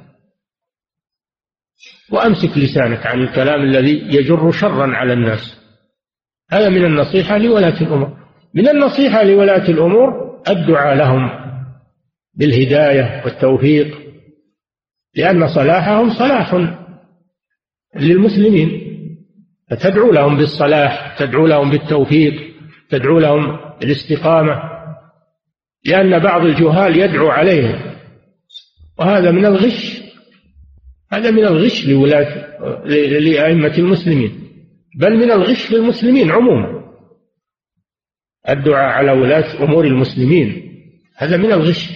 Speaker 2: وأمسك لسانك عن الكلام الذي يجر شرا على الناس. هذا من النصيحة لولاة الأمور. من النصيحة لولاة الأمور الدعاء لهم بالهداية والتوفيق لأن صلاحهم صلاح للمسلمين. فتدعو لهم بالصلاح تدعو لهم بالتوفيق تدعو لهم بالاستقامة لأن بعض الجهال يدعو عليهم. وهذا من الغش هذا من الغش لولاة لأئمة المسلمين. بل من الغش للمسلمين عموما. الدعاء على ولاة أمور المسلمين. هذا من الغش.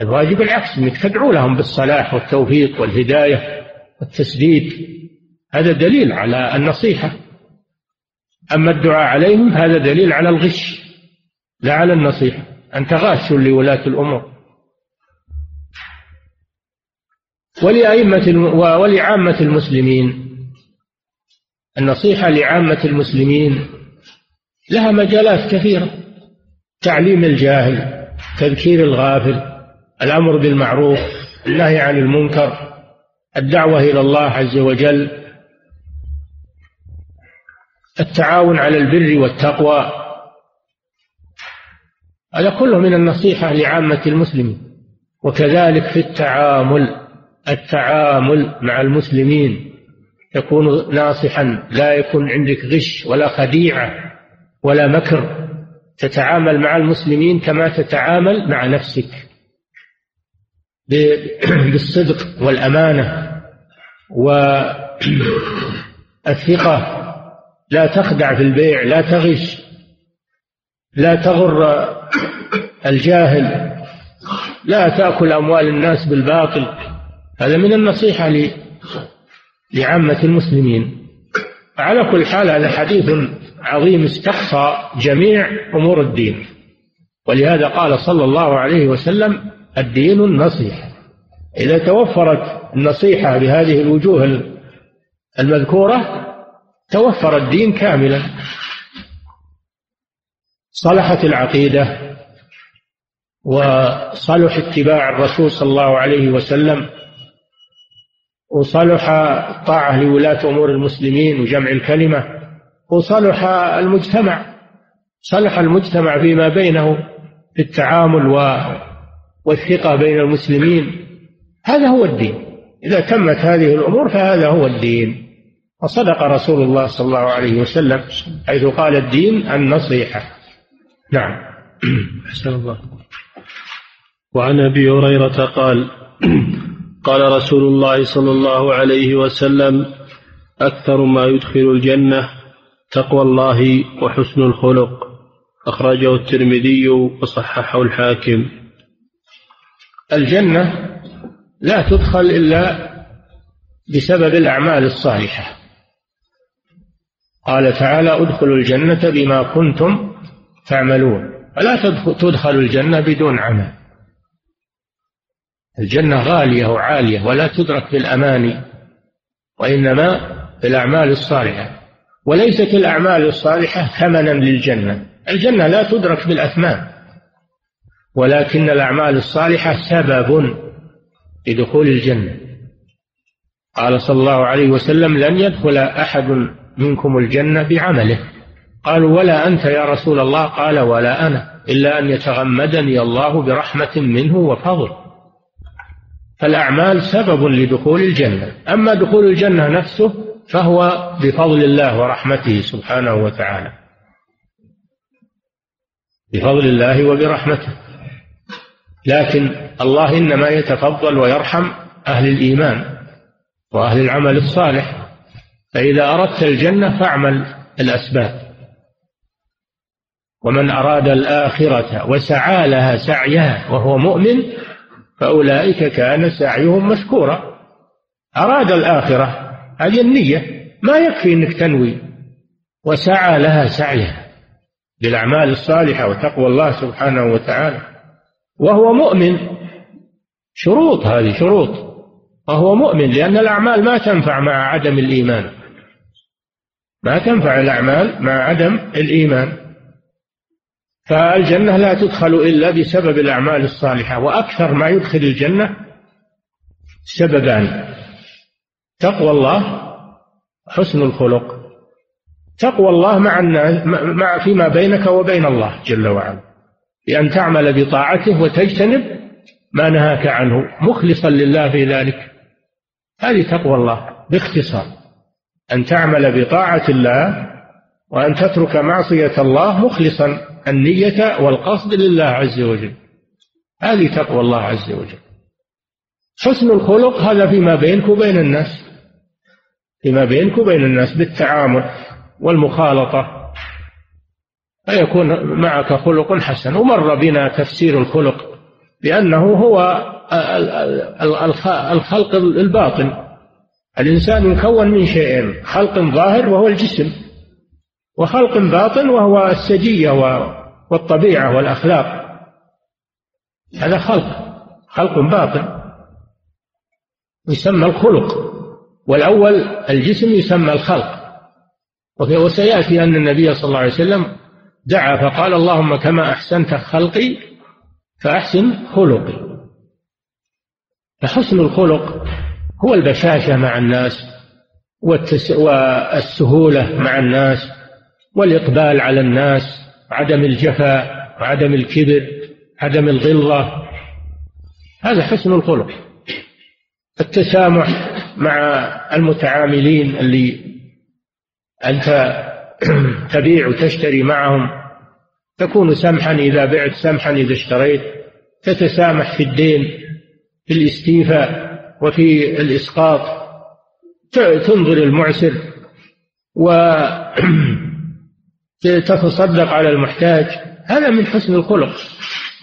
Speaker 2: الواجب العكس إنك تدعو لهم بالصلاح والتوفيق والهداية والتسديد. هذا دليل على النصيحة. أما الدعاء عليهم هذا دليل على الغش لا على النصيحة. أنت غاش لولاة الأمور. ولأئمة ولعامة المسلمين. النصيحة لعامة المسلمين لها مجالات كثيرة. تعليم الجاهل تذكير الغافل الأمر بالمعروف النهي عن المنكر الدعوة إلى الله عز وجل التعاون على البر والتقوى. هذا كله من النصيحة لعامة المسلمين. وكذلك في التعامل. التعامل مع المسلمين. تكون ناصحا لا يكون عندك غش ولا خديعة ولا مكر. تتعامل مع المسلمين كما تتعامل مع نفسك. بالصدق والأمانة والثقة. لا تخدع في البيع لا تغش لا تغر الجاهل لا تأكل أموال الناس بالباطل. هذا من النصيحة لعامة المسلمين. على كل حال هذا حديث عظيم استقصى جميع أمور الدين. ولهذا قال صلى الله عليه وسلم الدين النصيحة. إذا توفرت النصيحة بهذه الوجوه المذكورة توفر الدين كاملا. صلحت العقيدة وصلح اتباع الرسول صلى الله عليه وسلم وصلح الطاعة لولاة أمور المسلمين وجمع الكلمة وصلح المجتمع صلح المجتمع فيما بينه في التعامل والثقة بين المسلمين. هذا هو الدين. إذا تمت هذه الأمور فهذا هو الدين. وصدق رسول الله صلى الله عليه وسلم حيث قال الدين النصيحة. نعم.
Speaker 1: أحسن الله. وعن أبي هريرة قال قال رسول الله صلى الله عليه وسلم أكثر ما يدخل الجنة تقوى الله وحسن الخلق. أخرجه الترمذي وصححه الحاكم.
Speaker 2: الجنة لا تدخل إلا بسبب الأعمال الصالحة. قال تعالى ادخلوا الجنة بما كنتم تعملون. فلا تدخل الجنة بدون عمل. الجنة غالية وعالية ولا تدرك بالأماني وإنما بالأعمال الصالحة. وليست الأعمال الصالحة ثمنا للجنة. الجنة لا تدرك بالأثمان ولكن الأعمال الصالحة سبب لدخول الجنة. قال صلى الله عليه وسلم لن يدخل أحد منكم الجنة بعمله. قالوا ولا أنت يا رسول الله. قال ولا أنا إلا أن يتغمدني الله برحمة منه وفضل. فالأعمال سبب لدخول الجنة. أما دخول الجنة نفسه فهو بفضل الله ورحمته سبحانه وتعالى. بفضل الله وبرحمته. لكن الله إنما يتفضل ويرحم أهل الإيمان وأهل العمل الصالح. فإذا أردت الجنة فاعمل الأسباب. ومن أراد الآخرة وسعى لها سعيها وهو مؤمن فأولئك كان سعيهم مشكورا. أراد الآخرة هذه النية ما يكفي أنك تنوي. وسعى لها سعيها بالأعمال الصالحة وتقوى الله سبحانه وتعالى. وهو مؤمن. شروط هذه شروط. وهو مؤمن لأن الأعمال ما تنفع مع عدم الإيمان. ما تنفع الأعمال مع عدم الإيمان. فالجنة لا تدخل إلا بسبب الأعمال الصالحة وأكثر ما يدخل الجنة سببان تقوى الله حسن الخلق. تقوى الله مع الناس مع فيما بينك وبين الله جل وعلا بأن تعمل بطاعته وتجتنب ما نهاك عنه. مخلصا لله في ذلك. هذه تقوى الله باختصار أن تعمل بطاعة الله وأن تترك معصية الله مخلصا النية والقصد لله عز وجل. هذه تقوى الله عز وجل. حسن الخلق هذا فيما بينك وبين الناس. فيما بينك وبين الناس بالتعامل والمخالطة. فيكون معك خلق حسن. ومر بنا تفسير الخلق بأنه هو الخلق الباطن. الإنسان مكون من شيئين خلق ظاهر وهو الجسم. وخلق باطن وهو السجية والطبيعة والأخلاق. هذا خلق خلق باطن. يسمى الخلق. والأول الجسم يسمى الخلق. وسيأتي أن النبي صلى الله عليه وسلم دعا فقال اللهم كما أحسنت خلقي فأحسن خلقي. فحسن الخلق هو البشاشة مع الناس والسهولة مع الناس. والإقبال على الناس عدم الجفاء وعدم الكبر عدم الغلظة. هذا حسن الخلق. التسامح مع المتعاملين اللي أنت تبيع وتشتري معهم. تكون سمحا إذا بعت سمحا إذا اشتريت. تتسامح في الدين في الاستيفاء وفي الإسقاط. تنظر المعسر وتتصدق على المحتاج. هذا من حسن الخلق.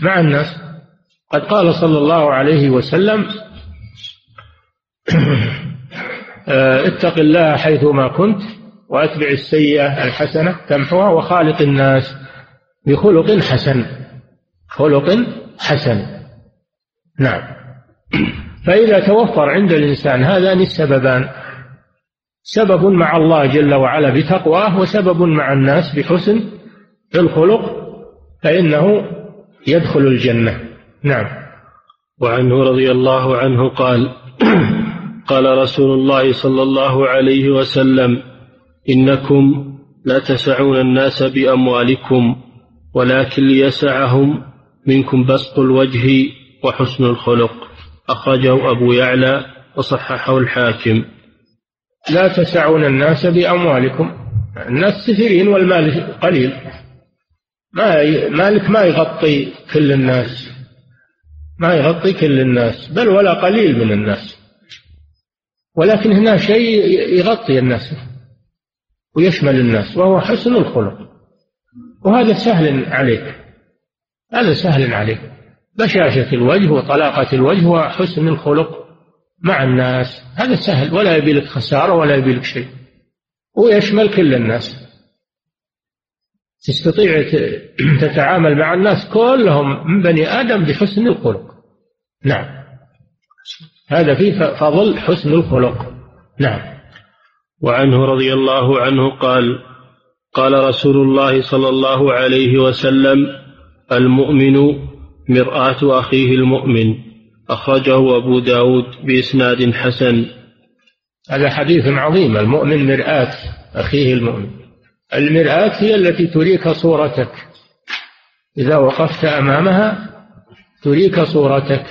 Speaker 2: مع الناس. قد قال صلى الله عليه وسلم اتق الله حيثما كنت وأتبع السيئة الحسنة تمحوها وخالق الناس بخلق حسن. خلق حسن. نعم. فإذا توفر عند الإنسان هذان السببان سبب مع الله جل وعلا بتقواه وسبب مع الناس بحسن الخلق فإنه يدخل الجنة. نعم.
Speaker 1: وعنه رضي الله عنه قال قال رسول الله صلى الله عليه وسلم إنكم لا تسعون الناس بأموالكم ولكن ليسعهم منكم بسط الوجه وحسن الخلق. أخرجه أبو يعلى وصححه الحاكم.
Speaker 2: لا تسعون الناس بأموالكم. الناس كثيرين والمال قليل. ما مالك ما يغطي كل الناس. ما يغطي كل الناس بل ولا قليل من الناس. ولكن هنا شيء يغطي الناس ويشمل الناس وهو حسن الخلق. وهذا سهل عليك. هذا سهل عليك. بشاشة الوجه وطلاقة الوجه وحسن الخلق. مع الناس. هذا سهل ولا يبي لك خسارة ولا يبي لك شيء. ويشمل كل الناس. تستطيع تتعامل مع الناس كلهم من بني آدم بحسن الخلق. نعم. هذا فيه فضل حسن الخلق. نعم.
Speaker 1: وعنه رضي الله عنه قال قال رسول الله صلى الله عليه وسلم المؤمن مرآة أخيه المؤمن. أخرجه أبو داود بإسناد حسن.
Speaker 2: هذا حديث عظيم المؤمن مرآة أخيه المؤمن. المرآة هي التي تريك صورتك. إذا وقفت أمامها تريك صورتك.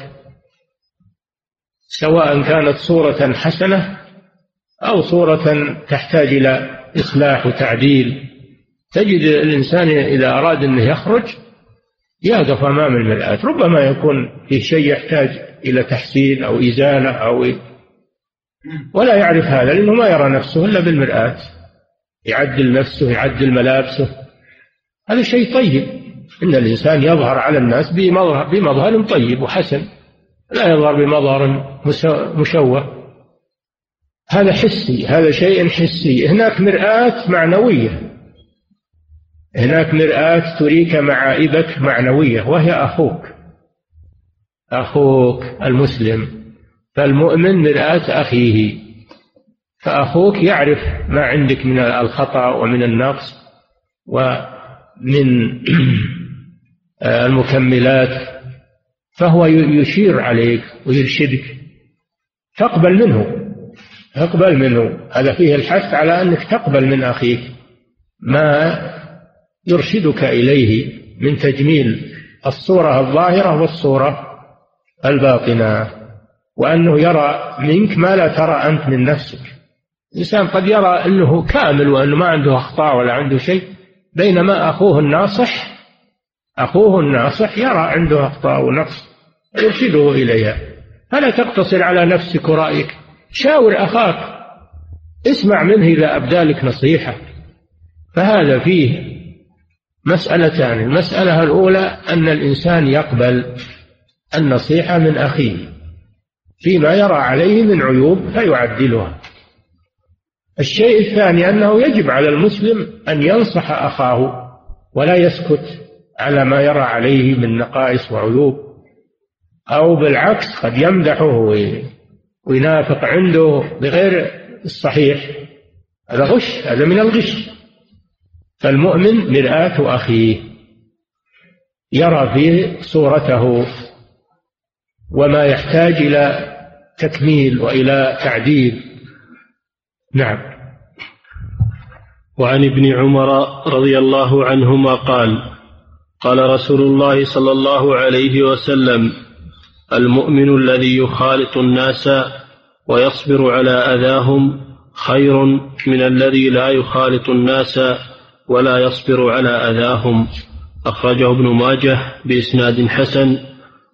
Speaker 2: سواء كانت صورة حسنة أو صورة تحتاج إلى إصلاح وتعديل. تجد الإنسان إذا أراد أنه يخرج يقف أمام المرآة ربما يكون في شيء يحتاج إلى تحسين أو إزالة أو ولا يعرف هذا لأنه ما يرى نفسه إلا بالمرآة يعدل نفسه يعدل ملابسه. هذا شيء طيب. إن الإنسان يظهر على الناس بمظهر, بمظهر طيب وحسن. لا يظهر بمظهر مشوه. هذا حسي هذا شيء حسي. هناك مرآة معنوية. هناك مرآة تريك معائبك معنوية وهي أخوك. أخوك المسلم. فالمؤمن مرآة أخيه. فأخوك يعرف ما عندك من الخطأ ومن النقص ومن المكملات. فهو يشير عليك ويرشدك. تقبل منه. اقبل منه. هذا فيه الحث على أنك تقبل من أخيك. ما يرشدك إليه من تجميل الصورة الظاهرة والصورة الباطنة وأنه يرى منك ما لا ترى أنت من نفسك. الإنسان قد يرى أنه كامل وأنه ما عنده أخطاء ولا عنده شيء بينما أخوه الناصح أخوه الناصح يرى عنده أخطاء ونقص يرشده إليها. فلا تقتصر على نفسك ورأيك. شاور أخاك. اسمع منه إذا أبدالك نصيحة. فهذا فيه مسألتان. المسألة الأولى أن الإنسان يقبل النصيحة من أخيه. فيما يرى عليه من عيوب فيعدلها. الشيء الثاني أنه يجب على المسلم أن ينصح أخاه ولا يسكت على ما يرى عليه من نقائص وعيوب أو بالعكس قد يمدحه وينافق عنده بغير الصحيح. هذا غش هذا من الغش. فالمؤمن مرآة أخيه يرى فيه صورته وما يحتاج إلى تكميل وإلى تعديل. نعم.
Speaker 1: وعن ابن عمر رضي الله عنهما قال قال رسول الله صلى الله عليه وسلم المؤمن الذي يخالط الناس ويصبر على أذاهم خير من الذي لا يخالط الناس ولا يصبر على أذاهم. أخرجه ابن ماجه بإسناد حسن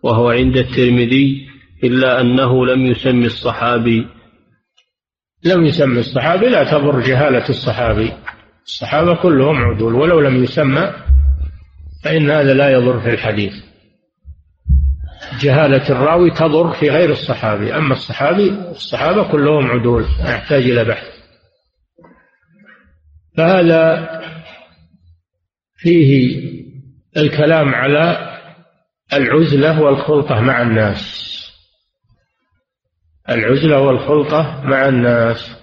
Speaker 1: وهو عند الترمذي إلا أنه لم يسمي الصحابي.
Speaker 2: لم يسمي الصحابي لا تضر جهالة الصحابي. الصحابة كلهم عدول ولو لم يسمى فإن هذا لا يضر في الحديث. جهالة الراوي تضر في غير الصحابي أما الصحابي الصحابة كلهم عدول يحتاج إلى بحث. فهذا فيه الكلام على العزلة والخلطة مع الناس. العزلة والخلطة مع الناس.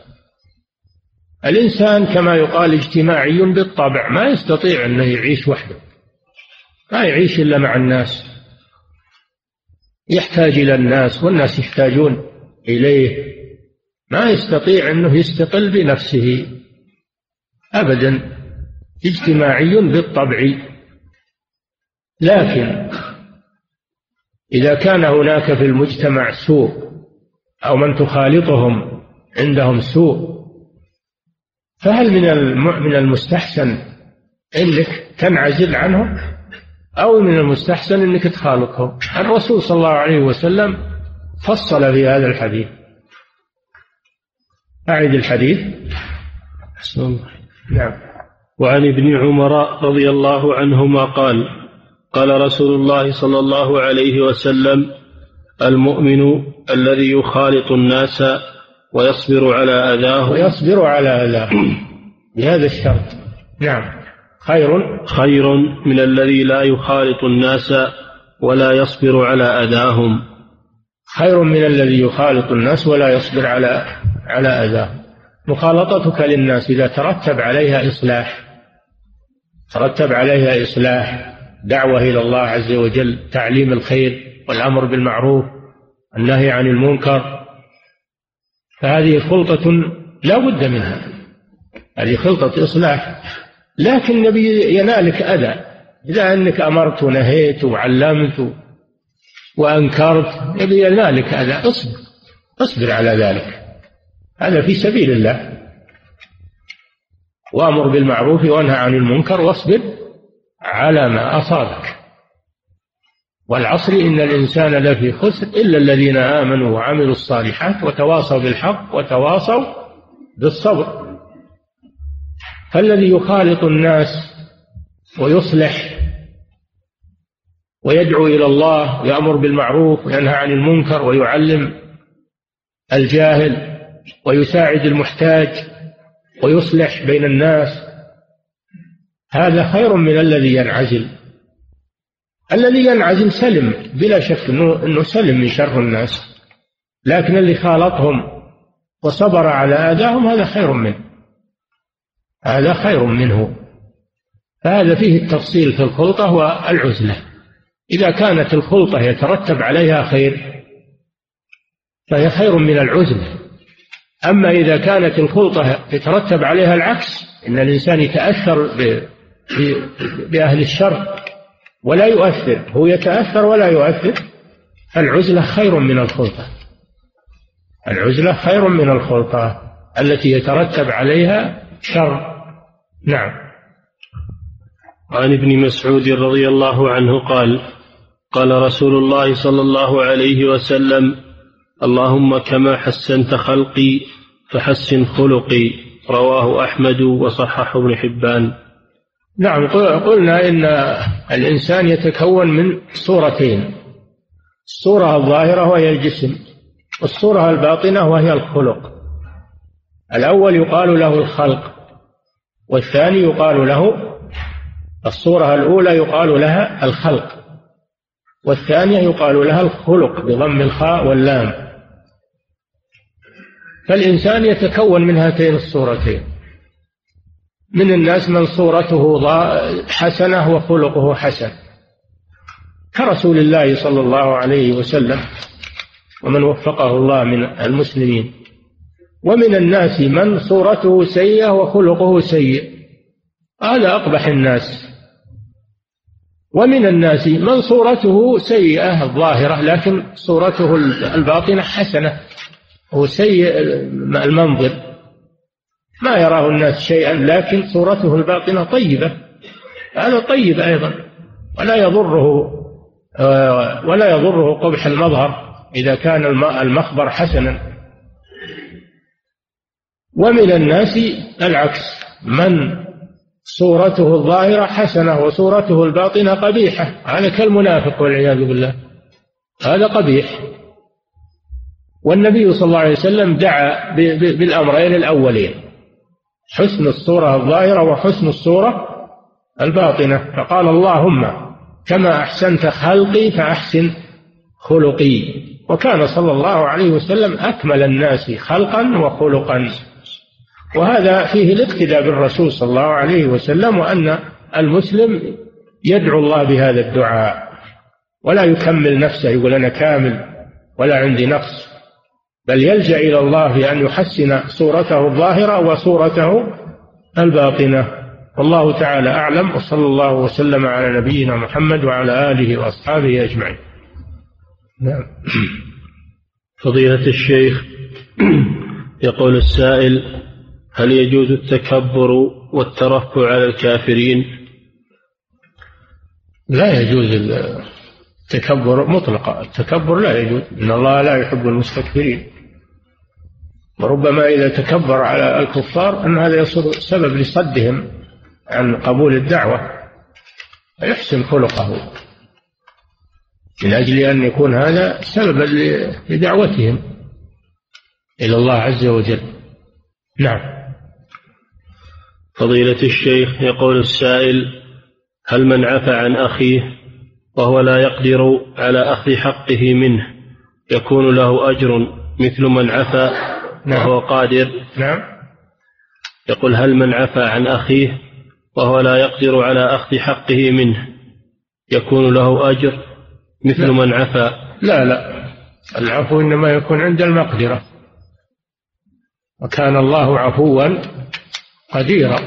Speaker 2: الإنسان كما يقال اجتماعي بالطبع ما يستطيع أنه يعيش وحده. ما يعيش إلا مع الناس. يحتاج إلى الناس والناس يحتاجون إليه. ما يستطيع أنه يستقل بنفسه أبدا. اجتماعي بالطبع. لكن إذا كان هناك في المجتمع سوء أو من تخالطهم عندهم سوء فهل من من المستحسن إنك تنعزل عنهم؟ أو من المستحسن إنك تخالطهم؟ الرسول صلى الله عليه وسلم فصل في هذا الحديث. أعد الحديث.
Speaker 1: نعم. وعن ابن عمر رضي الله عنهما قال قال رسول الله صلى الله عليه وسلم المؤمن الذي يخالط الناس ويصبر على أذاه.
Speaker 2: ويصبر على أذاه. بهذا الشرط. نعم. خير؟
Speaker 1: خير من الذي لا يخالط الناس ولا يصبر على أذاهم.
Speaker 2: خير من الذي يخالط الناس ولا يصبر على على أذاهم مخالطتك للناس إذا ترتب عليها إصلاح. ترتب عليها إصلاح دعوة إلى الله عز وجل تعليم الخير والأمر بالمعروف النهي عن المنكر. فهذه خلطة لا بد منها. هذه خلطة إصلاح. لكن النبي ينالك أذى. إذا أنك أمرت ونهيت وعلمت وأنكرت ينالك أذى. اصبر. اصبر على ذلك. هذا في سبيل الله. وأمر بالمعروف وأنهى عن المنكر واصبر على ما أصابك. والعصر إن الإنسان لفي خسر إلا الذين آمنوا وعملوا الصالحات وتواصوا بالحق وتواصوا بالصبر. فالذي يخالط الناس ويصلح ويدعو إلى الله ويأمر بالمعروف وينهى عن المنكر ويعلم الجاهل ويساعد المحتاج ويصلح بين الناس. هذا خير من الذي ينعزل. الذي ينعزل سلم بلا شك انه إنه سلم من شر الناس. لكن اللي خالطهم وصبر على أذاهم هذا خير منه. هذا خير منه. فهذا فيه التفصيل في الخلطة والعزله إذا كانت الخلطة يترتب عليها خير فهي خير من العزلة. أما إذا كانت الخلطة يترتب عليها العكس إن الإنسان يتأثر بأهل الشر ولا يؤثر هو يتأثر ولا يؤثر العزلة خير من الخلطة. العزلة خير من الخلطة التي يترتب عليها شر. نعم.
Speaker 1: عن ابن مسعود رضي الله عنه قال قال رسول الله صلى الله عليه وسلم اللهم كما حسنت خلقي فحسن خلقي رواه أحمد وصححه ابن حبان.
Speaker 2: نعم قلنا إن الإنسان يتكون من صورتين الصورة الظاهرة وهي الجسم والصورة الباطنة وهي الخلق. الأول يقال له الخلق والثاني يقال له الصورة الأولى يقال لها الخلق والثانية يقال لها الخلق بضم الخاء واللام. فالإنسان يتكون من هاتين الصورتين. من الناس من صورته حسنة وخلقه حسن. كرسول الله صلى الله عليه وسلم ومن وفقه الله من المسلمين. ومن الناس من صورته سيئة وخلقه سيء هذا أقبح الناس. ومن الناس من صورته سيئة الظاهرة لكن صورته الباطنة حسنة. هو سيء المنظر. ما يراه الناس شيئا لكن صورته الباطنة طيبة. هذا طيب أيضا. ولا يضره آه، ولا يضره قبح المظهر إذا كان المخبر حسنا. ومن الناس العكس. من صورته الظاهرة حسنة وصورته الباطنة قبيحة. هذا كالمنافق والعياذ بالله. هذا قبيح. والنبي صلى الله عليه وسلم دعا بالأمرين الأولين حسن الصورة الظاهرة وحسن الصورة الباطنة. فقال اللهم كما أحسنت خلقي فأحسن خلقي. وكان صلى الله عليه وسلم أكمل الناس خلقا وخلقا. وهذا فيه الاقتداء بالرسول صلى الله عليه وسلم وأن المسلم يدعو الله بهذا الدعاء. ولا يكمل نفسه يقول أنا كامل ولا عندي نقص. بل يلجأ إلى الله في أن يحسن صورته الظاهرة وصورته الباطنة. والله تعالى أعلم وصلى الله وسلم على نبينا محمد وعلى آله وأصحابه أجمعين.
Speaker 1: نعم. فضيلة الشيخ يقول السائل هل يجوز التكبر والترفع على الكافرين؟
Speaker 2: لا يجوز التكبر مطلقا. التكبر لا يجوز. إن الله لا يحب المستكبرين. وربما إذا تكبر على الكفار أن هذا يصير سبب لصدهم عن قبول الدعوة فيحسن خلقه. من أجل أن يكون هذا سببا لدعوتهم إلى الله عز وجل. نعم.
Speaker 1: فضيلة الشيخ يقول السائل هل من عفى عن أخيه وهو لا يقدر على أخذ حقه منه يكون له أجر مثل من عفى نعم. وهو قادر.
Speaker 2: نعم.
Speaker 1: يقول هل من عفى عن أخيه وهو لا يقدر على أخذ حقه منه يكون له أجر مثل لا. من عفى
Speaker 2: لا لا. العفو إنما يكون عند المقدرة. وكان الله عفوا قديرا.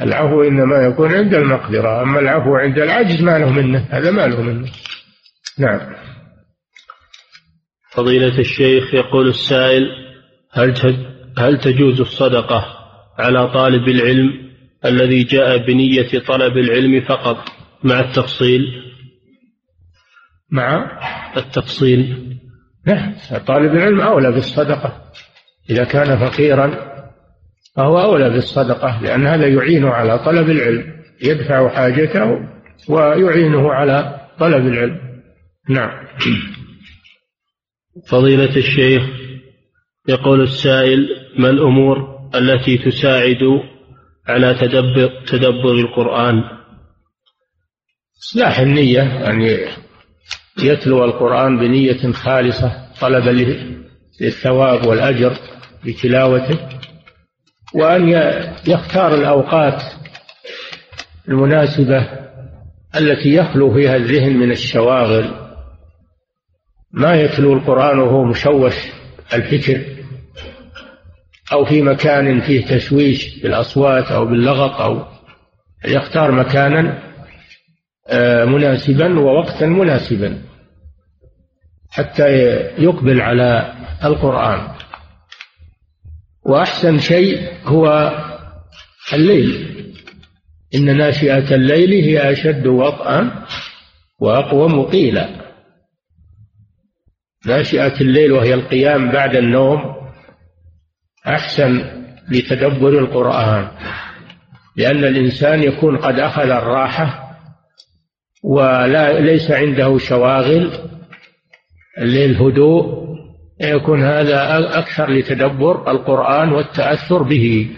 Speaker 2: العفو إنما يكون عند المقدرة. أما العفو عند العجز ما له منه. هذا ما له منه. نعم.
Speaker 1: فضيلة الشيخ يقول السائل هل هل تجوز الصدقة على طالب العلم الذي جاء بنية طلب العلم فقط مع التفصيل؟
Speaker 2: مع
Speaker 1: التفصيل.
Speaker 2: نعم طالب العلم أولى بالصدقة. إذا كان فقيرا فهو أولى بالصدقة لأن هذا يعينه على طلب العلم يدفع حاجته ويعينه على طلب العلم. نعم.
Speaker 1: فضيلة الشيخ يقول السائل ما الأمور التي تساعد على تدبر, تدبر القرآن؟
Speaker 2: إصلاح النية يعني يتلو القرآن بنية خالصة طلبا للثواب والأجر بتلاوته وأن يختار الأوقات المناسبة التي يخلو فيها الذهن من الشواغل. ما يتلو القرآن وهو مشوش. الفكر أو في مكان فيه تشويش بالأصوات أو باللغط أو يختار مكانا آه، مناسبا ووقتا مناسبا حتى يقبل على القرآن. وأحسن شيء هو الليل. إن ناشئة الليل هي أشد وطئا وأقوم قيلا ناشئة الليل وهي القيام بعد النوم أحسن لتدبر القرآن لأن الإنسان يكون قد أخذ الراحة ولا ليس عنده شواغل الليل هدوء يكون هذا أكثر لتدبر القرآن والتأثر به.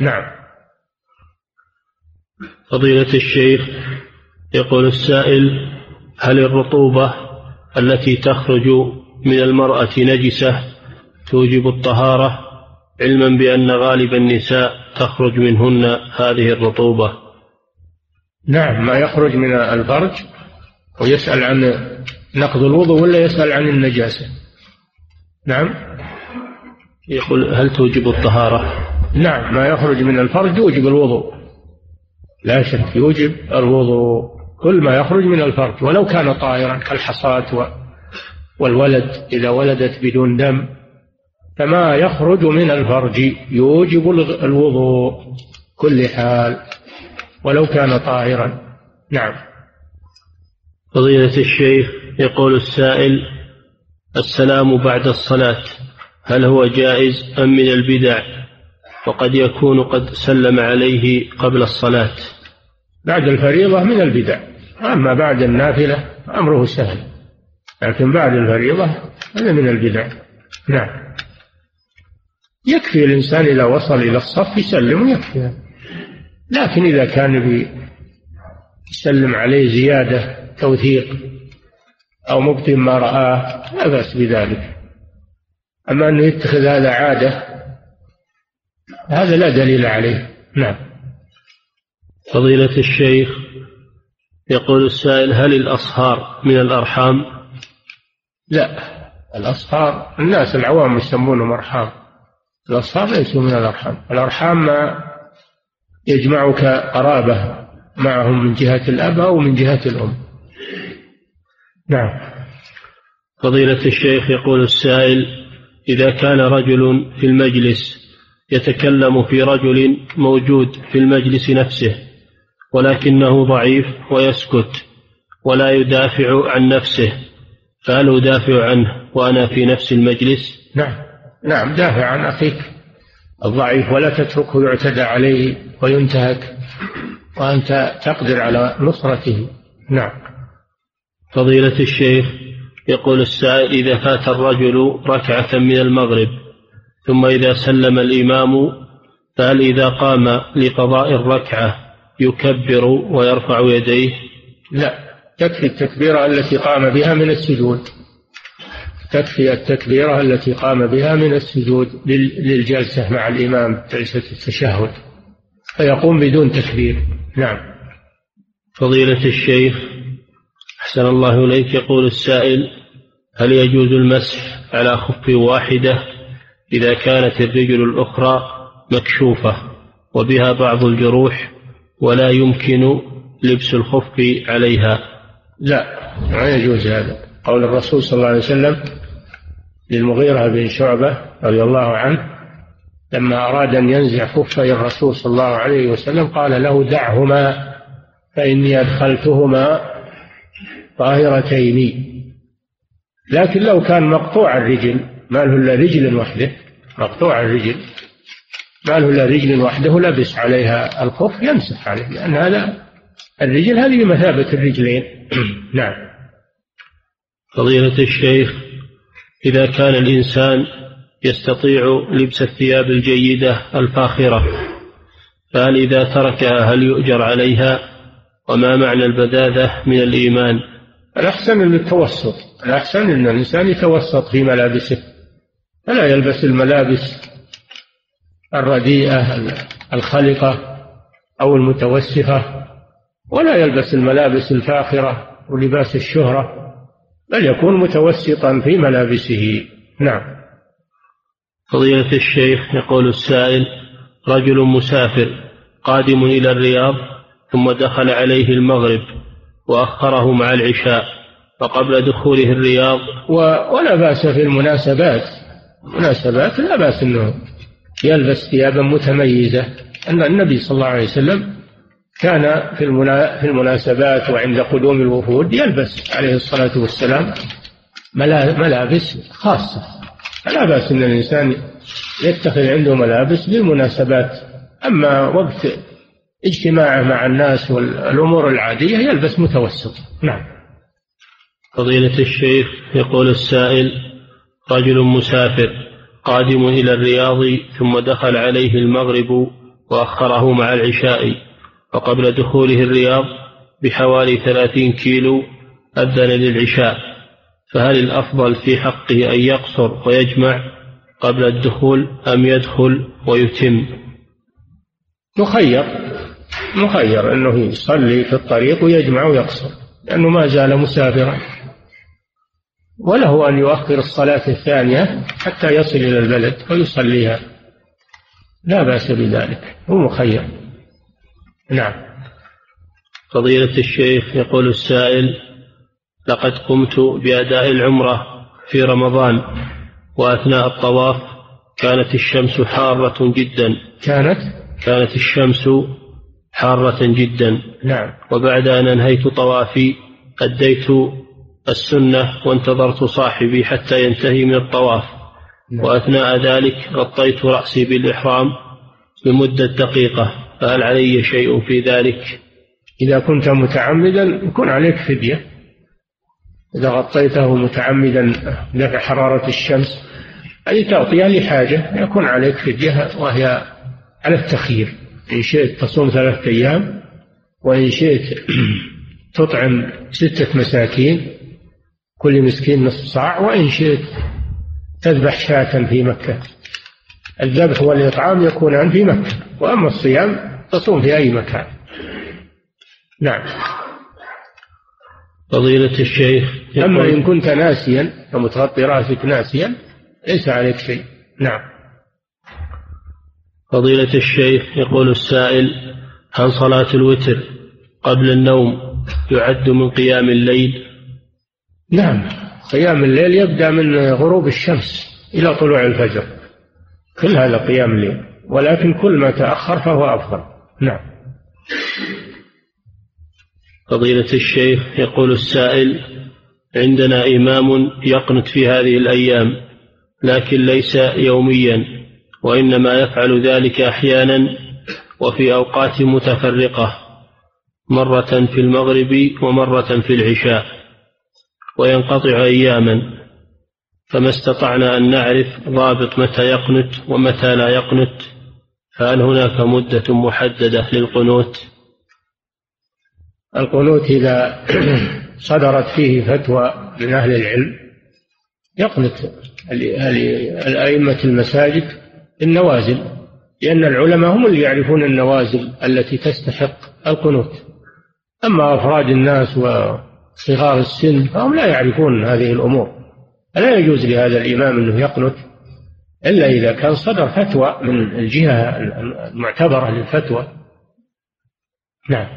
Speaker 2: نعم.
Speaker 1: فضيلة الشيخ يقول السائل هل الرطوبة التي تخرج من المرأة نجسة توجب الطهارة علما بأن غالب النساء تخرج منهن هذه الرطوبة.
Speaker 2: نعم ما يخرج من الفرج ويسأل عن نقض الوضوء ولا يسأل عن النجاسة. نعم؟
Speaker 1: يقول هل توجب الطهارة؟
Speaker 2: نعم ما يخرج من الفرج يوجب الوضوء. لا شك يوجب الوضوء. كل ما يخرج من الفرج ولو كان طائرا كالحصاة والولد إذا ولدت بدون دم فما يخرج من الفرج يوجب الوضوء. كل حال. ولو كان طاهرا. نعم.
Speaker 1: فضيلة الشيخ يقول السائل السلام بعد الصلاة. هل هو جائز أم من البدع؟ وقد يكون قد سلم عليه قبل الصلاة.
Speaker 2: بعد الفريضة من البدع. أما بعد النافلة أمره سهل. لكن بعد الفريضة هذا من البدع. نعم. يكفي الإنسان إذا وصل إلى الصف يسلم ويكفي. لكن إذا كان يسلم عليه زيادة توثيق أو مبطن ما رآه لا بأس بذلك. أما أنه يتخذ هذا عادة هذا لا دليل عليه. نعم.
Speaker 1: فضيلة الشيخ يقول السائل هل الأصهار من الأرحام؟
Speaker 2: لا الأصهار الناس العوام يسمونهم أرحام. الأصهار ليسوا من الأرحام. الأرحام ما يجمعك قرابة معهم من جهة الأب أو من جهة الأم. نعم.
Speaker 1: فضيلة الشيخ يقول السائل إذا كان رجل في المجلس يتكلم في رجل موجود في المجلس نفسه ولكنه ضعيف ويسكت ولا يدافع عن نفسه فهل أدافع عنه وأنا في نفس المجلس.
Speaker 2: نعم. نعم دافع عن أخيك. الضعيف ولا تتركه يعتدى عليه وينتهك وأنت تقدر على نصرته. نعم.
Speaker 1: فضيلة الشيخ يقول السائل إذا فات الرجل ركعة من المغرب ثم إذا سلم الإمام فهل إذا قام لقضاء الركعة يكبر ويرفع يديه؟
Speaker 2: لا. تكفي التكبيرة التي قام بها من السجود. تكفي التكبيرة التي قام بها من السجود للجلسة مع الإمام جلسة التشهد. فيقوم بدون تكبير. نعم.
Speaker 1: فضيلة الشيخ أحسن الله إليك. يقول السائل هل يجوز المسح على خف واحدة إذا كانت الرجل الأخرى مكشوفة وبها بعض الجروح ولا يمكن لبس الخف عليها؟
Speaker 2: لا ما يجوز هذا. قول الرسول صلى الله عليه وسلم للمغيرة بن شعبة رضي الله عنه لما أراد أن ينزع خفي الرسول صلى الله عليه وسلم قال له دعهما فإني أدخلتهما طاهرتين. لكن لو كان مقطوع الرجل ما له إلا رجل وحده مقطوع الرجل ما له إلا رجل وحده لبس عليها الخف يمسح عليه لأن هذا الرجل هذه بمثابة الرجلين. نعم.
Speaker 1: فضيلة الشيخ إذا كان الإنسان يستطيع لبس الثياب الجيدة الفاخرة فهل إذا تركها هل يؤجر عليها؟ وما معنى البذاذة من الإيمان؟
Speaker 2: الأحسن التوسط الأحسن أن الإنسان يتوسط في ملابسه. فلا يلبس الملابس الرديئة الخلقة أو المتوسخة ولا يلبس الملابس الفاخرة ولباس الشهرة بل يكون متوسطا في ملابسه. نعم.
Speaker 1: فضيلة الشيخ يقول السائل رجل مسافر قادم إلى الرياض ثم دخل عليه المغرب وأخره مع العشاء وقبل دخوله الرياض.
Speaker 2: و... ولا بأس في المناسبات. مناسبات لا بأس أنه يلبس ثيابا متميزة. أن النبي صلى الله عليه وسلم كان في. في المناسبات وعند قدوم الوفود يلبس عليه الصلاة والسلام ملابس خاصة. فلا بأس أن الإنسان يتخذ عنده ملابس للمناسبات. أما وقت اجتماعه مع الناس والأمور العادية يلبس متوسط. نعم.
Speaker 1: فضيلة الشيخ يقول السائل رجل مسافر قادم إلى الرياض ثم دخل عليه المغرب وأخره مع العشاء. وقبل دخوله الرياض بحوالي ثلاثين كيلو أذن للعشاء فهل الأفضل في حقه أن يقصر ويجمع قبل الدخول أم يدخل ويتم؟
Speaker 2: مخير مخير أنه يصلي في الطريق ويجمع ويقصر لأنه ما زال مسافرا. وله أن يؤخر الصلاة الثانية حتى يصل إلى البلد ويصليها. لا بأس بذلك هو مخير. نعم.
Speaker 1: فضيلة الشيخ يقول السائل لقد قمت بأداء العمرة في رمضان وأثناء الطواف كانت الشمس حارة جدا.
Speaker 2: كانت؟
Speaker 1: كانت الشمس حارة جدا.
Speaker 2: نعم.
Speaker 1: وبعد أن أنهيت طوافي أديت السنة وانتظرت صاحبي حتى ينتهي من الطواف. نعم. وأثناء ذلك غطيت رأسي بالإحرام لمدة دقيقة. فهل علي شيء في ذلك؟
Speaker 2: إذا كنت متعمدا يكون عليك فدية. إذا غطيته متعمدا دفع حرارة الشمس أي تغطية لحاجة يكون عليك فدية وهي على التخيير. إن شئت تصوم ثلاثة أيام وإن شئت تطعم ستة مساكين كل مسكين نصف صاع وإن شئت تذبح شاة في مكة. الذبح والإطعام يكونان في مكة. وأما الصيام تصوم في أي مكان. نعم.
Speaker 1: فضيلة الشيخ
Speaker 2: أما إن كنت ناسيا ومتغطي رأسك ناسيا ليس عليك شيء. نعم.
Speaker 1: فضيلة الشيخ يقول السائل هل صلاة الوتر قبل النوم يعد من قيام الليل؟
Speaker 2: نعم. قيام الليل يبدأ من غروب الشمس إلى طلوع الفجر. كل هذا قيام الليل ولكن كل ما تأخر فهو أفضل. نعم.
Speaker 1: فضيلة الشيخ يقول السائل عندنا إمام يقنت في هذه الأيام لكن ليس يوميا وإنما يفعل ذلك أحيانا وفي أوقات متفرقة مرة في المغرب ومرة في العشاء وينقطع أياما. فما استطعنا أن نعرف ضابط متى يقنت ومتى لا يقنت. فهل هناك مدة محددة للقنوت؟
Speaker 2: القنوت إذا صدرت فيه فتوى من أهل العلم يقنت الأئمة المساجد النوازل لأن العلماء هم اللي يعرفون النوازل التي تستحق القنوت. أما أفراد الناس وصغار السن فهم لا يعرفون هذه الأمور. فلا يجوز لهذا الإمام أنه يقنت إلا إذا كان صدر فتوى من الجهة المعتبرة للفتوى. نعم.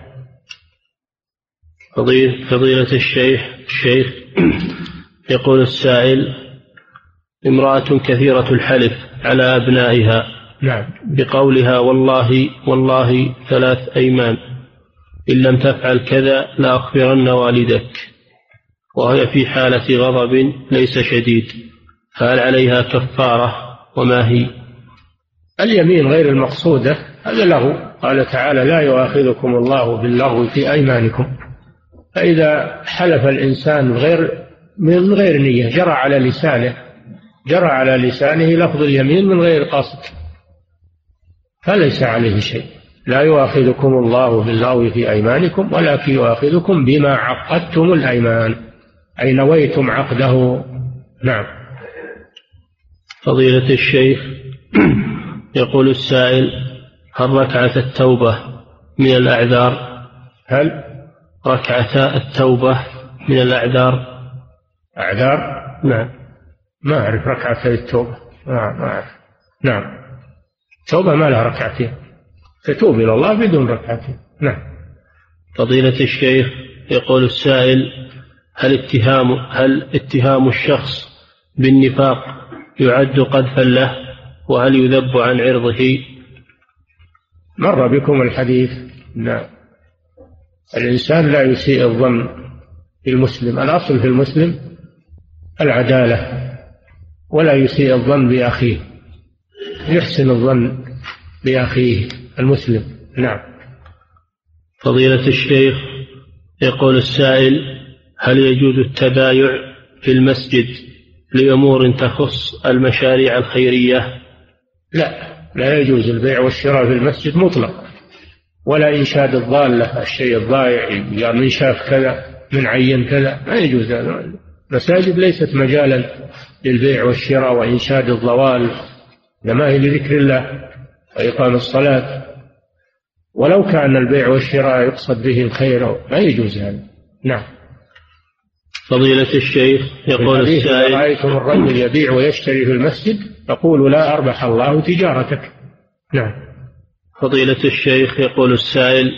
Speaker 1: فضيلة الشيخ الشيخ يقول السائل امرأة كثيرة الحلف على أبنائها.
Speaker 2: نعم.
Speaker 1: بقولها والله والله ثلاث أيمان. إن لم تفعل كذا لأخبرن والدك. وهي في حالة غضب ليس شديد. فهل عليها كفارة؟ وما هي؟
Speaker 2: اليمين غير المقصودة هذا له. قال تعالى لا يؤاخذكم الله باللغو في أيمانكم. فإذا حلف الإنسان غير من غير نية جرى على لسانه جرى على لسانه لفظ اليمين من غير قصد. فليس عليه شيء. لا يؤاخذكم الله باللغو في أيمانكم ولكن يؤاخذكم بما عقدتم الأيمان. أي نويتم عقده. نعم.
Speaker 1: فضيلة الشيخ يقول السائل هل ركعة التوبة من الأعذار؟
Speaker 2: هل؟
Speaker 1: ركعتا التوبة من الأعذار؟
Speaker 2: أعذار؟
Speaker 1: نعم.
Speaker 2: ما أعرف ركعتي التوبة. نعم ما أعرف. نعم. التوبة ما لها ركعتين. تتوب إلى الله بدون ركعتين. نعم.
Speaker 1: فضيلة الشيخ يقول السائل هل اتهام هل اتهام الشخص بالنفاق يعد قذفا له وهل يذب عن عرضه؟
Speaker 2: مر بكم الحديث نعم الإنسان لا يسيء الظن في المسلم الأصل في المسلم العدالة ولا يسيء الظن بأخيه يحسن الظن بأخيه المسلم. نعم.
Speaker 1: فضيلة الشيخ يقول السائل هل يجوز التبايع في المسجد؟ لأمور تخص المشاريع الخيرية؟
Speaker 2: لا لا يجوز البيع والشراء في المسجد مطلق ولا إنشاد الضالة الشيء الضائع قال من شاف كذا من عين كذا ما يجوز هذا. المساجد ليست مجالا للبيع والشراء وإنشاد الضوال إنما هي لذكر الله وإقام الصلاة. ولو كان البيع والشراء يقصد به الخير ما يجوز هذا. نعم.
Speaker 1: فضيلة الشيخ يقول السائل
Speaker 2: رأيتم الرجل يبيع ويشتري في المسجد فقولوا لا أربح الله تجارتك. نعم.
Speaker 1: فضيلة الشيخ يقول السائل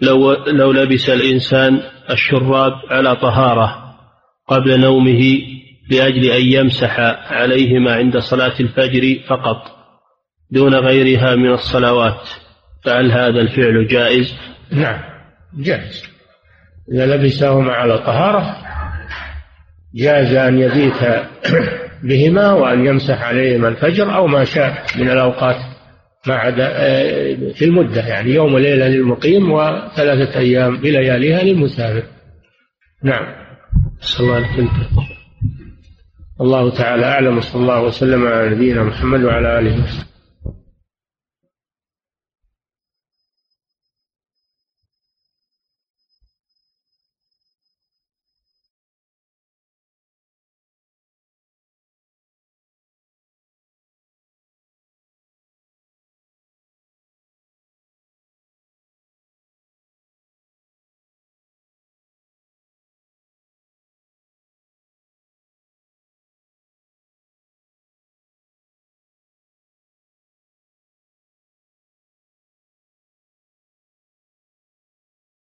Speaker 1: لو لو لبس الإنسان الشراب على طهارة قبل نومه لأجل أن يمسح عليهما عند صلاة الفجر فقط دون غيرها من الصلوات فهل هذا الفعل جائز؟
Speaker 2: نعم جائز. إذا لبسهما على طهارة جاز أن يبيت بهما وأن يمسح عليهما الفجر أو ما شاء من الأوقات ما عدا آه، في المدة يعني يوم وليلة للمقيم وثلاثة أيام بلياليها للمسافر. نعم.
Speaker 1: صلى الله عليه
Speaker 2: الله تعالى أعلم وصلى الله وسلم على نبينا محمد وعلى آله وسلم